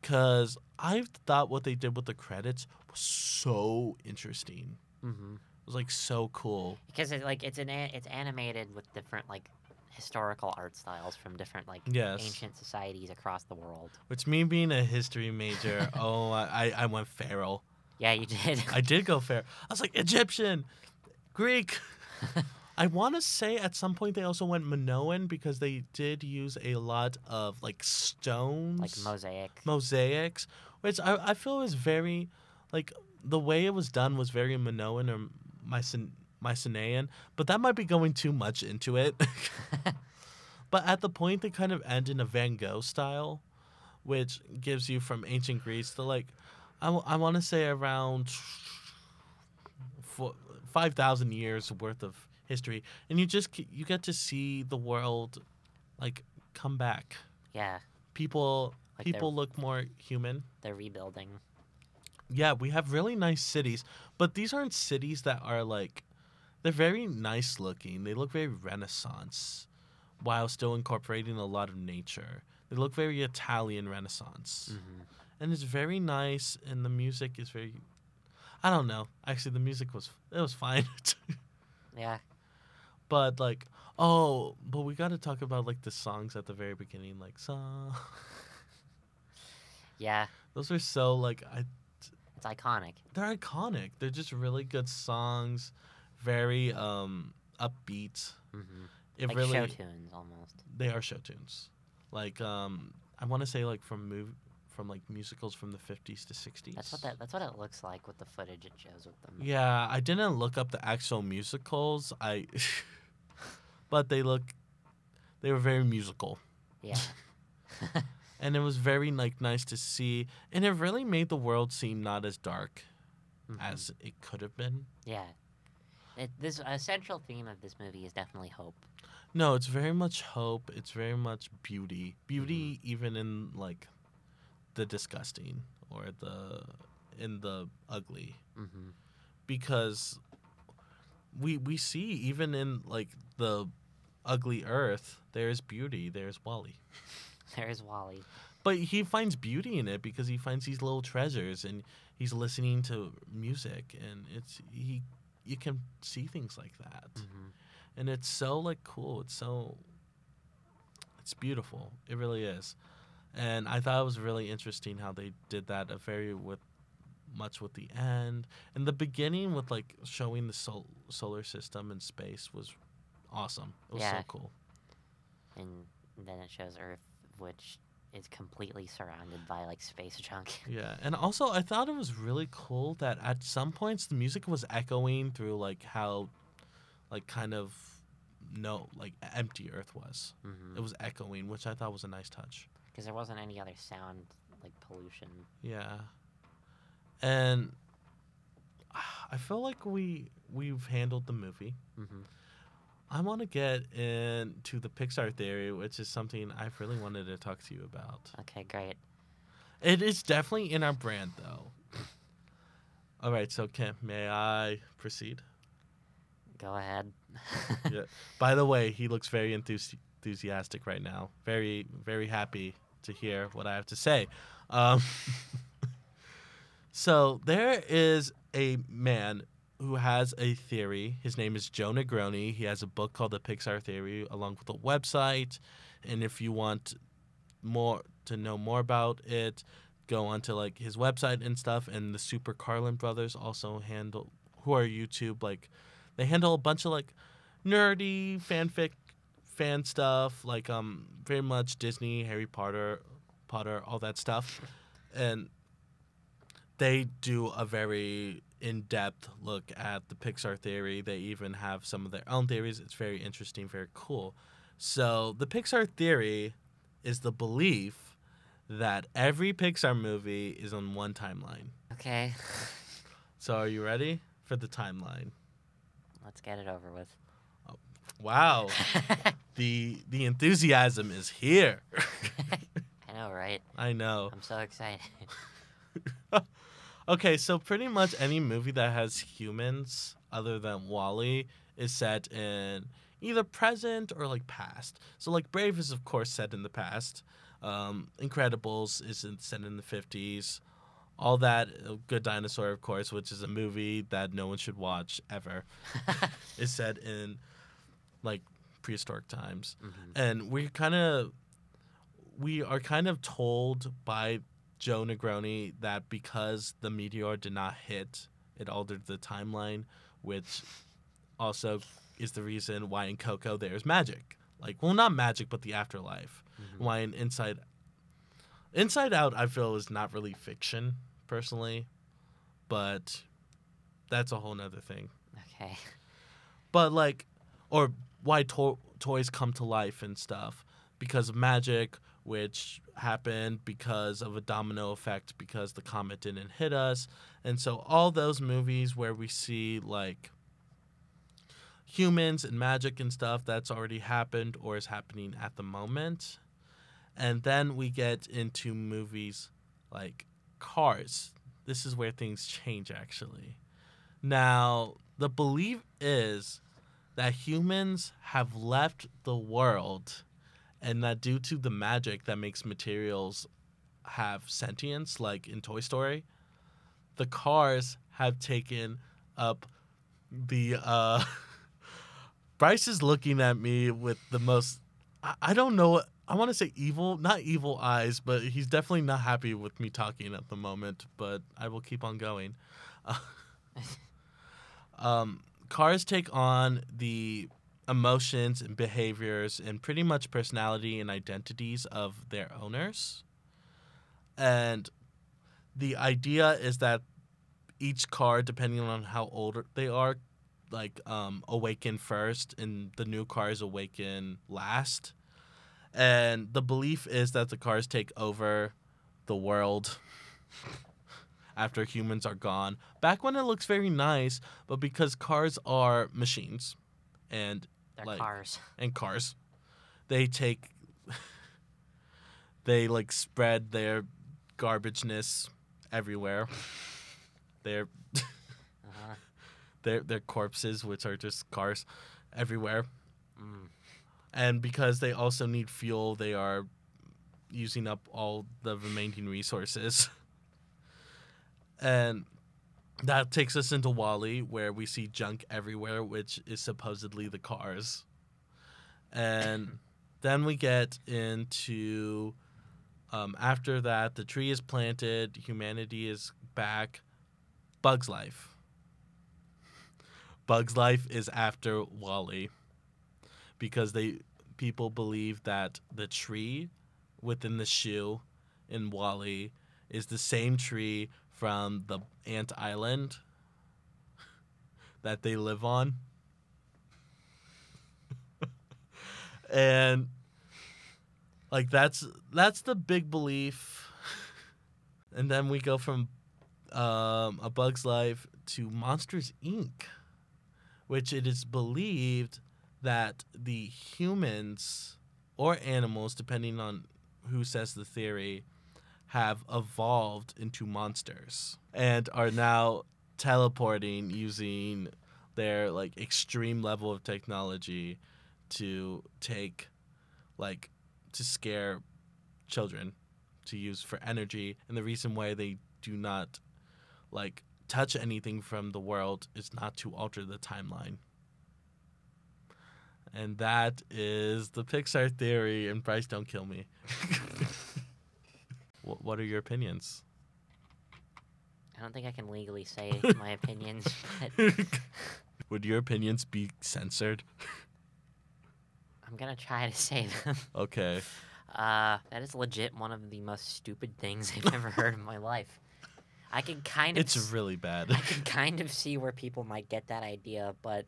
because I thought what they did with the credits was so interesting. Mm-hmm. It was like so cool. Because it, like it's an a- it's animated with different like historical art styles from different like Yes. ancient societies across the world. Which me being a history major, oh, I I went feral. Yeah, you did. I did go fair. I was like Egyptian, Greek. I want to say at some point they also went Minoan because they did use a lot of like stones, like mosaic. mosaics, which I, I feel is very, like the way it was done was very Minoan or Mycen- Mycenaean, but that might be going too much into it. but at the point they kind of end in a Van Gogh style, which gives you from ancient Greece to like, I, w- I want to say around fo- 5,000 years worth of history. And you just, you get to see the world like come back. yeah, People, Like people look more human. they're rebuilding. Yeah, we have really nice cities, but these aren't cities that are like they're very nice looking. They look very renaissance while still incorporating a lot of nature. They look very Italian renaissance. hmm And it's very nice and the music is very I don't know. Actually the music was it was fine. Yeah, but like oh, but we got to talk about like the songs at the very beginning like song. yeah, Those are so like I it's iconic. they're iconic. They're just really good songs, very um upbeat. hmm It like really show tunes almost. they are show tunes. Like um I want to say like from move from like musicals from the 50s to 60s. That's what that. That's what it looks like with the footage it shows with them. Yeah, I didn't look up the actual musicals. I but they look they were very musical. Yeah. And it was very like nice to see and it really made the world seem not as dark Mhm. as it could have been. yeah. It, this a central theme of this movie is definitely hope. No, it's very much hope. It's very much beauty. Beauty even in like the disgusting or the in the ugly. hmm because we we see even in like the ugly earth there's beauty there's Wall-E. There's Wall-E. but he finds beauty in it because he finds these little treasures and he's listening to music and it's he you can see things like that. Hmm and it's so like cool. It's so it's beautiful. It really is and i thought it was really interesting how they did that a very with much with the end. And the beginning with like showing the sol- solar system and space was awesome. It was Yeah. so cool. And then it shows Earth, which is completely surrounded by like space junk. yeah and also i thought it was really cool that at some points the music was echoing through like how like kind of no like empty earth was. Hmm it was echoing which i thought was a nice touch Because there wasn't any other sound like pollution. Yeah. And I feel like we we've handled the movie. hmm I want to get into the Pixar theory, which is something I've really wanted to talk to you about. Okay, great. It is definitely in our brand, though. All right, so Kim, may I proceed? Go ahead. Yeah. By the way, he looks very enthusi- enthusiastic right now. Very, very happy to hear what I have to say. Um, so there is a man who has a theory. His name is Jon Negroni. He has a book called The Pixar Theory, along with a website. And if you want more to know more about it, go onto like his website and stuff. And the Super Carlin brothers also handle, who are YouTube like, they handle a bunch of like nerdy fanfic fan stuff like um very much disney harry potter potter all that stuff. And they do a very in-depth look at the pixar theory. They even have some of their own theories. It's very interesting very cool. So the pixar theory is the belief that every pixar movie is on one timeline. Okay. so are you ready for the timeline? Let's get it over with. Wow the the enthusiasm is here. I know, right? I know. I'm so excited. Okay, so pretty much any movie that has humans other than Wall-E is set in either present or like past. So like Brave is of course set in the past. Um, Incredibles is in, set in the fifties. All that uh, Good Dinosaur, of course, which is a movie that no one should watch ever, is set in like prehistoric times. Mhm. and we kind of we are kind of told by Jon Negroni that because the meteor did not hit, it altered the timeline, which also is the reason why in Coco there's magic. Like, well, not magic, but the afterlife. Mhm. Why in Inside Inside Out, I feel is not really fiction personally, but that's a whole nother thing Okay. but like or why to- toys come to life and stuff. Because of magic which happened because of a domino effect because the comet didn't hit us. And so all those movies where we see like humans and magic and stuff that's already happened or is happening at the moment. And then we get into movies like cars. This is where things change actually. Now the belief is that humans have left the world and that due to the magic that makes materials have sentience like in toy story the cars have taken up the uh bryce is looking at me with the most i, I don't know i want to say evil not evil eyes but he's definitely not happy with me talking at the moment but i will keep on going. Um, cars take on the emotions and behaviors and pretty much personality and identities of their owners. and the idea is that each car, depending on how old they are, like um, awaken first, and the new cars awaken last. And the belief is that the cars take over the world after humans are gone. Back when it looks very nice, but because cars are machines and They're Like- cars. and cars, they take they like spread their garbageness everywhere. Their Uh-huh. their their corpses, which are just cars, everywhere. Mm. And because they also need fuel, they are using up all the remaining resources. And that takes us into Wall-E, where we see junk everywhere, which is supposedly the cars. And then we get into um, after that, the tree is planted, humanity is back. Bug's life. Bug's life is after Wall-E because they people believe that the tree within the shoe in Wall-E is the same tree from the ant island that they live on. and like that's that's the big belief. And then we go from um, A Bug's Life to Monsters Inc., which it is believed that the humans or animals, depending on who says the theory, have evolved into monsters and are now teleporting using their like extreme level of technology to take like to scare children to use for energy and the reason why they do not like touch anything from the world is not to alter the timeline and that is the Pixar theory. And Bryce, don't kill me. what, what are your opinions? I don't think I can legally say my opinions, but Would your opinions be censored? I'm gonna try to say them. Okay. Uh, that is legit one of the most stupid things I've ever heard in my life. I can kind of It's s- really bad. I can kind of see where people might get that idea, but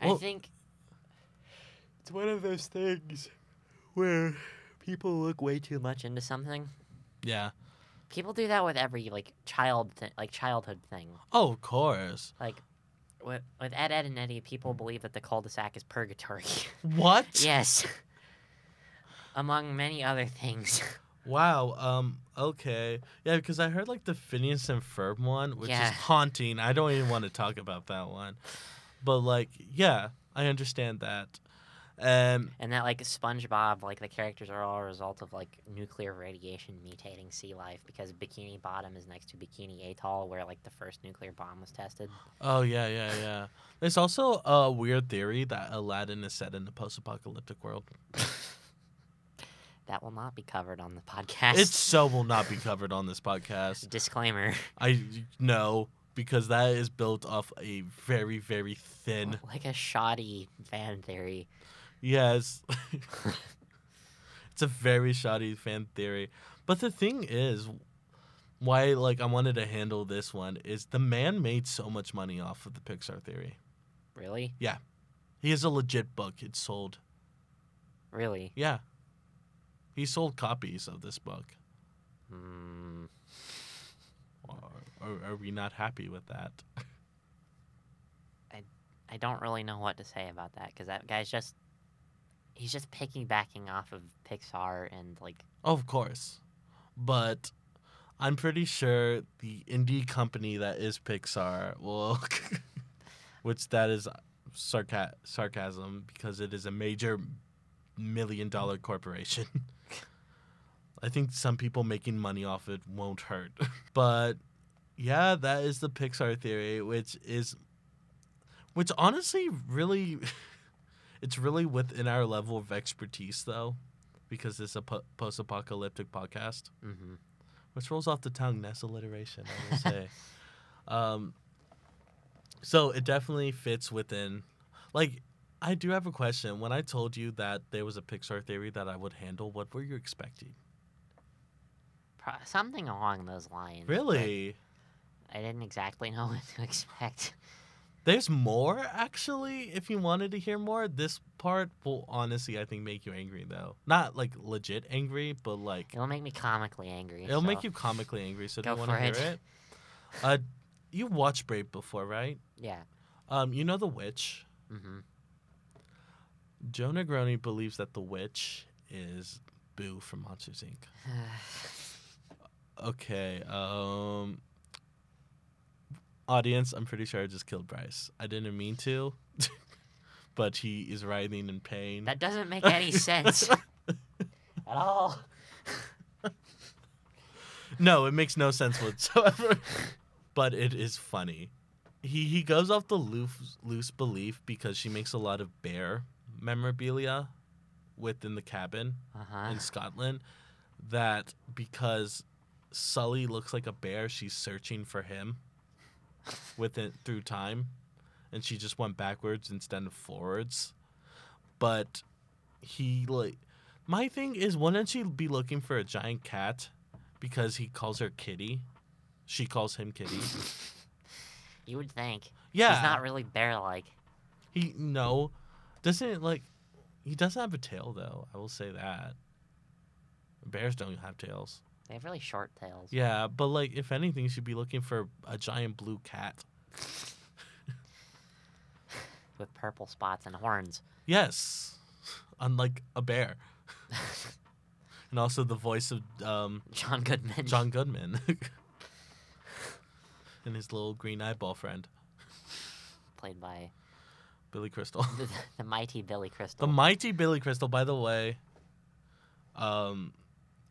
I think It's one of those things where people look way too much into something. Yeah. People do that with every like child th- like childhood thing. Oh, of course. Like with with Ed, Edd n Eddy, people believe that the cul-de-sac is purgatory. What? yes. Among many other things. Wow. Um. Okay. Yeah, because I heard like the Phineas and Ferb one, which Yeah. is haunting. I don't even want to talk about that one. But like, yeah, I understand that. Um. And that like SpongeBob, like the characters are all a result of like nuclear radiation mutating sea life because Bikini Bottom is next to Bikini Atoll, where like the first nuclear bomb was tested. Oh yeah, yeah, yeah. There's also a weird theory that Aladdin is set in a post-apocalyptic world. That will not be covered on the podcast. It so will not be covered on this podcast. disclaimer. I know because that is built off a very, very thin. like a shoddy fan theory. Yes. it's a very shoddy fan theory. But the thing is, why like I wanted to handle this one is the man made so much money off of the Pixar theory. Really? Yeah. He has a legit book. It's sold. Really? Yeah. He sold copies of this book. Hmm. Are, are, are we not happy with that? I don't really know what to say about that because that guy's just. He's just piggybacking off of Pixar and like. Of course. But I'm pretty sure the indie company that is Pixar will which that is sarca- sarcasm because it is a major million dollar corporation. I think some people making money off it won't hurt. but yeah, that is the Pixar theory, which is which honestly really it's really within our level of expertise though because it's a po- post-apocalyptic podcast hmm which rolls off the tongue that's alliteration i will say um, so it definitely fits within like i do have a question when i told you that there was a pixar theory that i would handle what were you expecting Pro- something along those lines. Really? I didn't exactly know what to expect. There's more actually. If you wanted to hear more, this part will honestly, I think, make you angry though. Not like legit angry, but like It'll make me comically angry. it'll make you comically angry. So do Go you want to hear it. it? Uh, you watched Brave before, right? Yeah. Um, you know the witch. Mm-hmm. Jon Negroni believes that the witch is Boo from Monsters Inc. Okay. Um. Audience, I'm pretty sure I just killed Bryce. I didn't mean to, but he is writhing in pain. that doesn't make any sense at all. No, it makes no sense whatsoever. but it is funny. He he goes off the loose loose belief because she makes a lot of bear memorabilia within the cabin Uh huh. in Scotland. That because Sully looks like a bear, she's searching for him with it through time, and she just went backwards instead of forwards. But he like my thing is, wouldn't she be looking for a giant cat because he calls her Kitty? She calls him Kitty. You would think. Yeah, He's not really bear-like. he no, doesn't it, like he doesn't have a tail though. I will say that bears don't have tails. They have really short tails. Yeah, but like if anything, you should be looking for a giant blue cat. With purple spots and horns. Yes, unlike a bear, and also the voice of um, John Goodman. John Goodman and his little green eyeball friend Played by Billy Crystal. the, the mighty Billy Crystal. the mighty Billy Crystal, by the way. Um,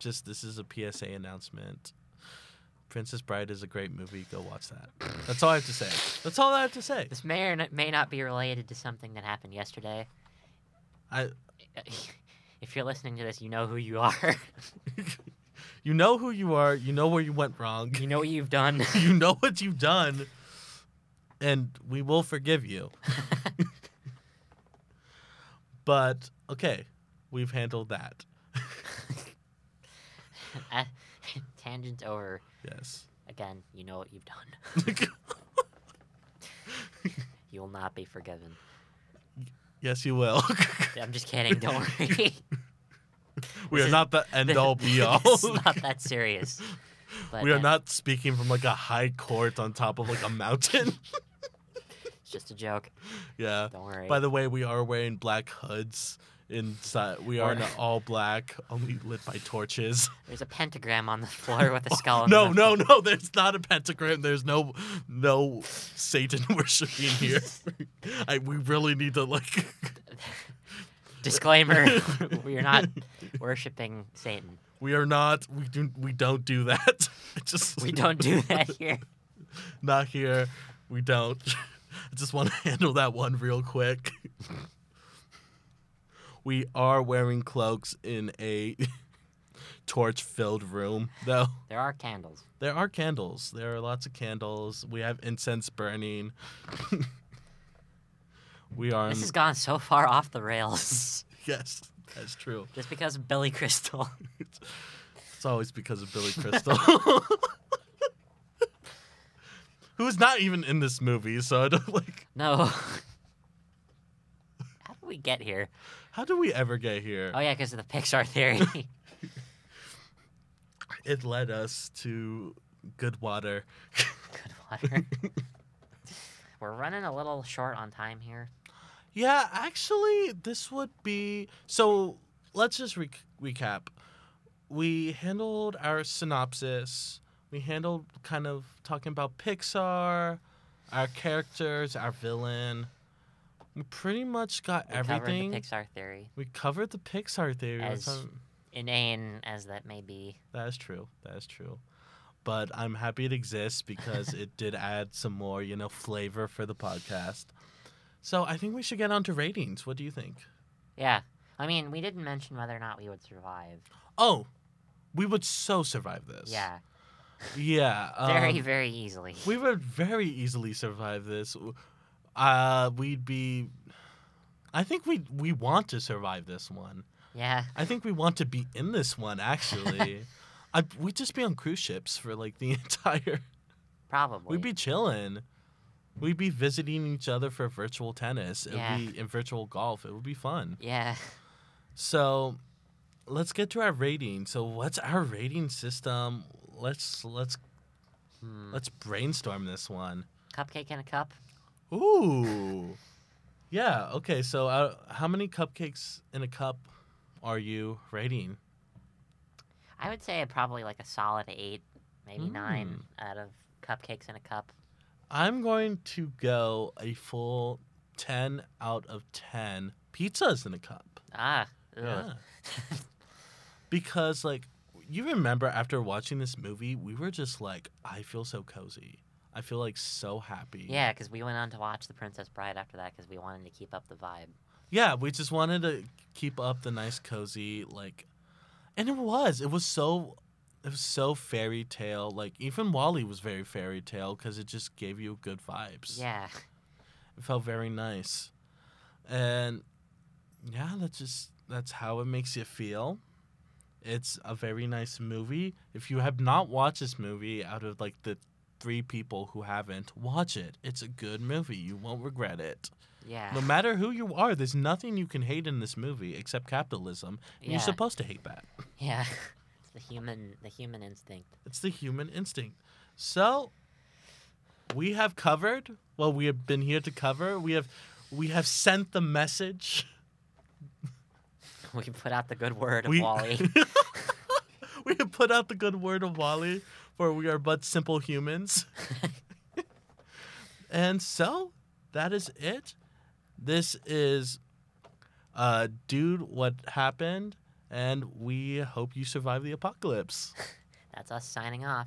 just this is a PSA announcement. Princess Bride is a great movie. Go watch that. That's all I have to say. That's all I have to say. This may or may not be related to something that happened yesterday. I If you're listening to this, you know who you are. you know who you are. You know where you went wrong. you know what you've done. you know what you've done, and we will forgive you. But okay, we've handled that. Tangent over. Yes. Again, you know what you've done. You will not be forgiven. yes, you will. I'm just kidding. Don't worry. we This are is- not the end all be all. it's not that serious. But we are uh, not speaking from like a high court on top of like a mountain. It's just a joke. yeah. Don't worry. By the way, we are wearing black hoods inside. We are in all black, only lit by torches. There's a pentagram on the floor with a skull. no, no, no. There's not a pentagram. There's no, no Satan worshiping here. I we really need to like. Disclaimer: We are not worshiping Satan. We are not. We do. We don't do that. Just. We don't do that here. Not here. We don't. I just want to handle that one real quick. We are wearing cloaks in a torch-filled room, though. There are candles. There are candles. There are lots of candles. We have incense burning. we are. This has gone so far off the rails yes, that's true. just because of Billy Crystal. It's always because of Billy Crystal. Who's not even in this movie, so I don't like. No. How did we get here? How do we ever get here? Oh yeah, because of the Pixar theory. It led us to good water. Good water. We're running a little short on time here. Yeah, actually, this would be so. Let's just re- recap. We handled our synopsis. We handled kind of talking about Pixar, our characters, our villain. We pretty much got We everything. covered the Pixar theory, we covered the Pixar theory. As- inane as that may be. that is true. That is true. But I'm happy it exists because it did add some more, you know, flavor for the podcast. So I think we should get on to ratings. What do you think? Yeah. I mean, we didn't mention whether or not we would survive. Oh, we would so survive this. Yeah. Yeah. Very, um, very easily. we would very easily survive this. Uh, we'd be. I think we we want to survive this one. Yeah. I think we want to be in this one actually. I we'd just be on cruise ships for like the entire. Probably. We'd be chilling. We'd be visiting each other for virtual tennis. It'd Yeah. be in virtual golf. It would be fun. Yeah. So, let's get to our rating. So, what's our rating system? Let's let's Hmm. let's brainstorm this one. Cupcake in a cup. Ooh. Yeah. Okay. So, uh, how many cupcakes in a cup are you rating? I would say probably like a solid eight, maybe nine Mm. out of cupcakes in a cup. I'm going to go a full ten out of ten pizzas in a cup. Ah. Yeah. because like you remember after watching this movie, we were just like, I feel so cozy. I feel like so happy. Yeah, because we went on to watch The Princess Bride after that because we wanted to keep up the vibe. Yeah, we just wanted to keep up the nice cozy like and it was. It was so it was so fairy tale. Like even Wall-E was very fairy tale because it just gave you good vibes. Yeah. It felt very nice. And yeah, that's just that's how it makes you feel. It's a very nice movie. If you have not watched this movie out of like the three people who haven't, watch it. It's a good movie. You won't regret it. Yeah. No matter who you are, there's nothing you can hate in this movie except capitalism. And yeah. You're supposed to hate that. Yeah. it's the human the human instinct. It's the human instinct. So we have covered what we have been here to cover. We have we have sent the message. We put out the good word of We Wall-E. we have put out the good word of Wall-E for we are but simple humans. and so that is it. This is uh dude what happened and we hope you survive the apocalypse. That's us signing off.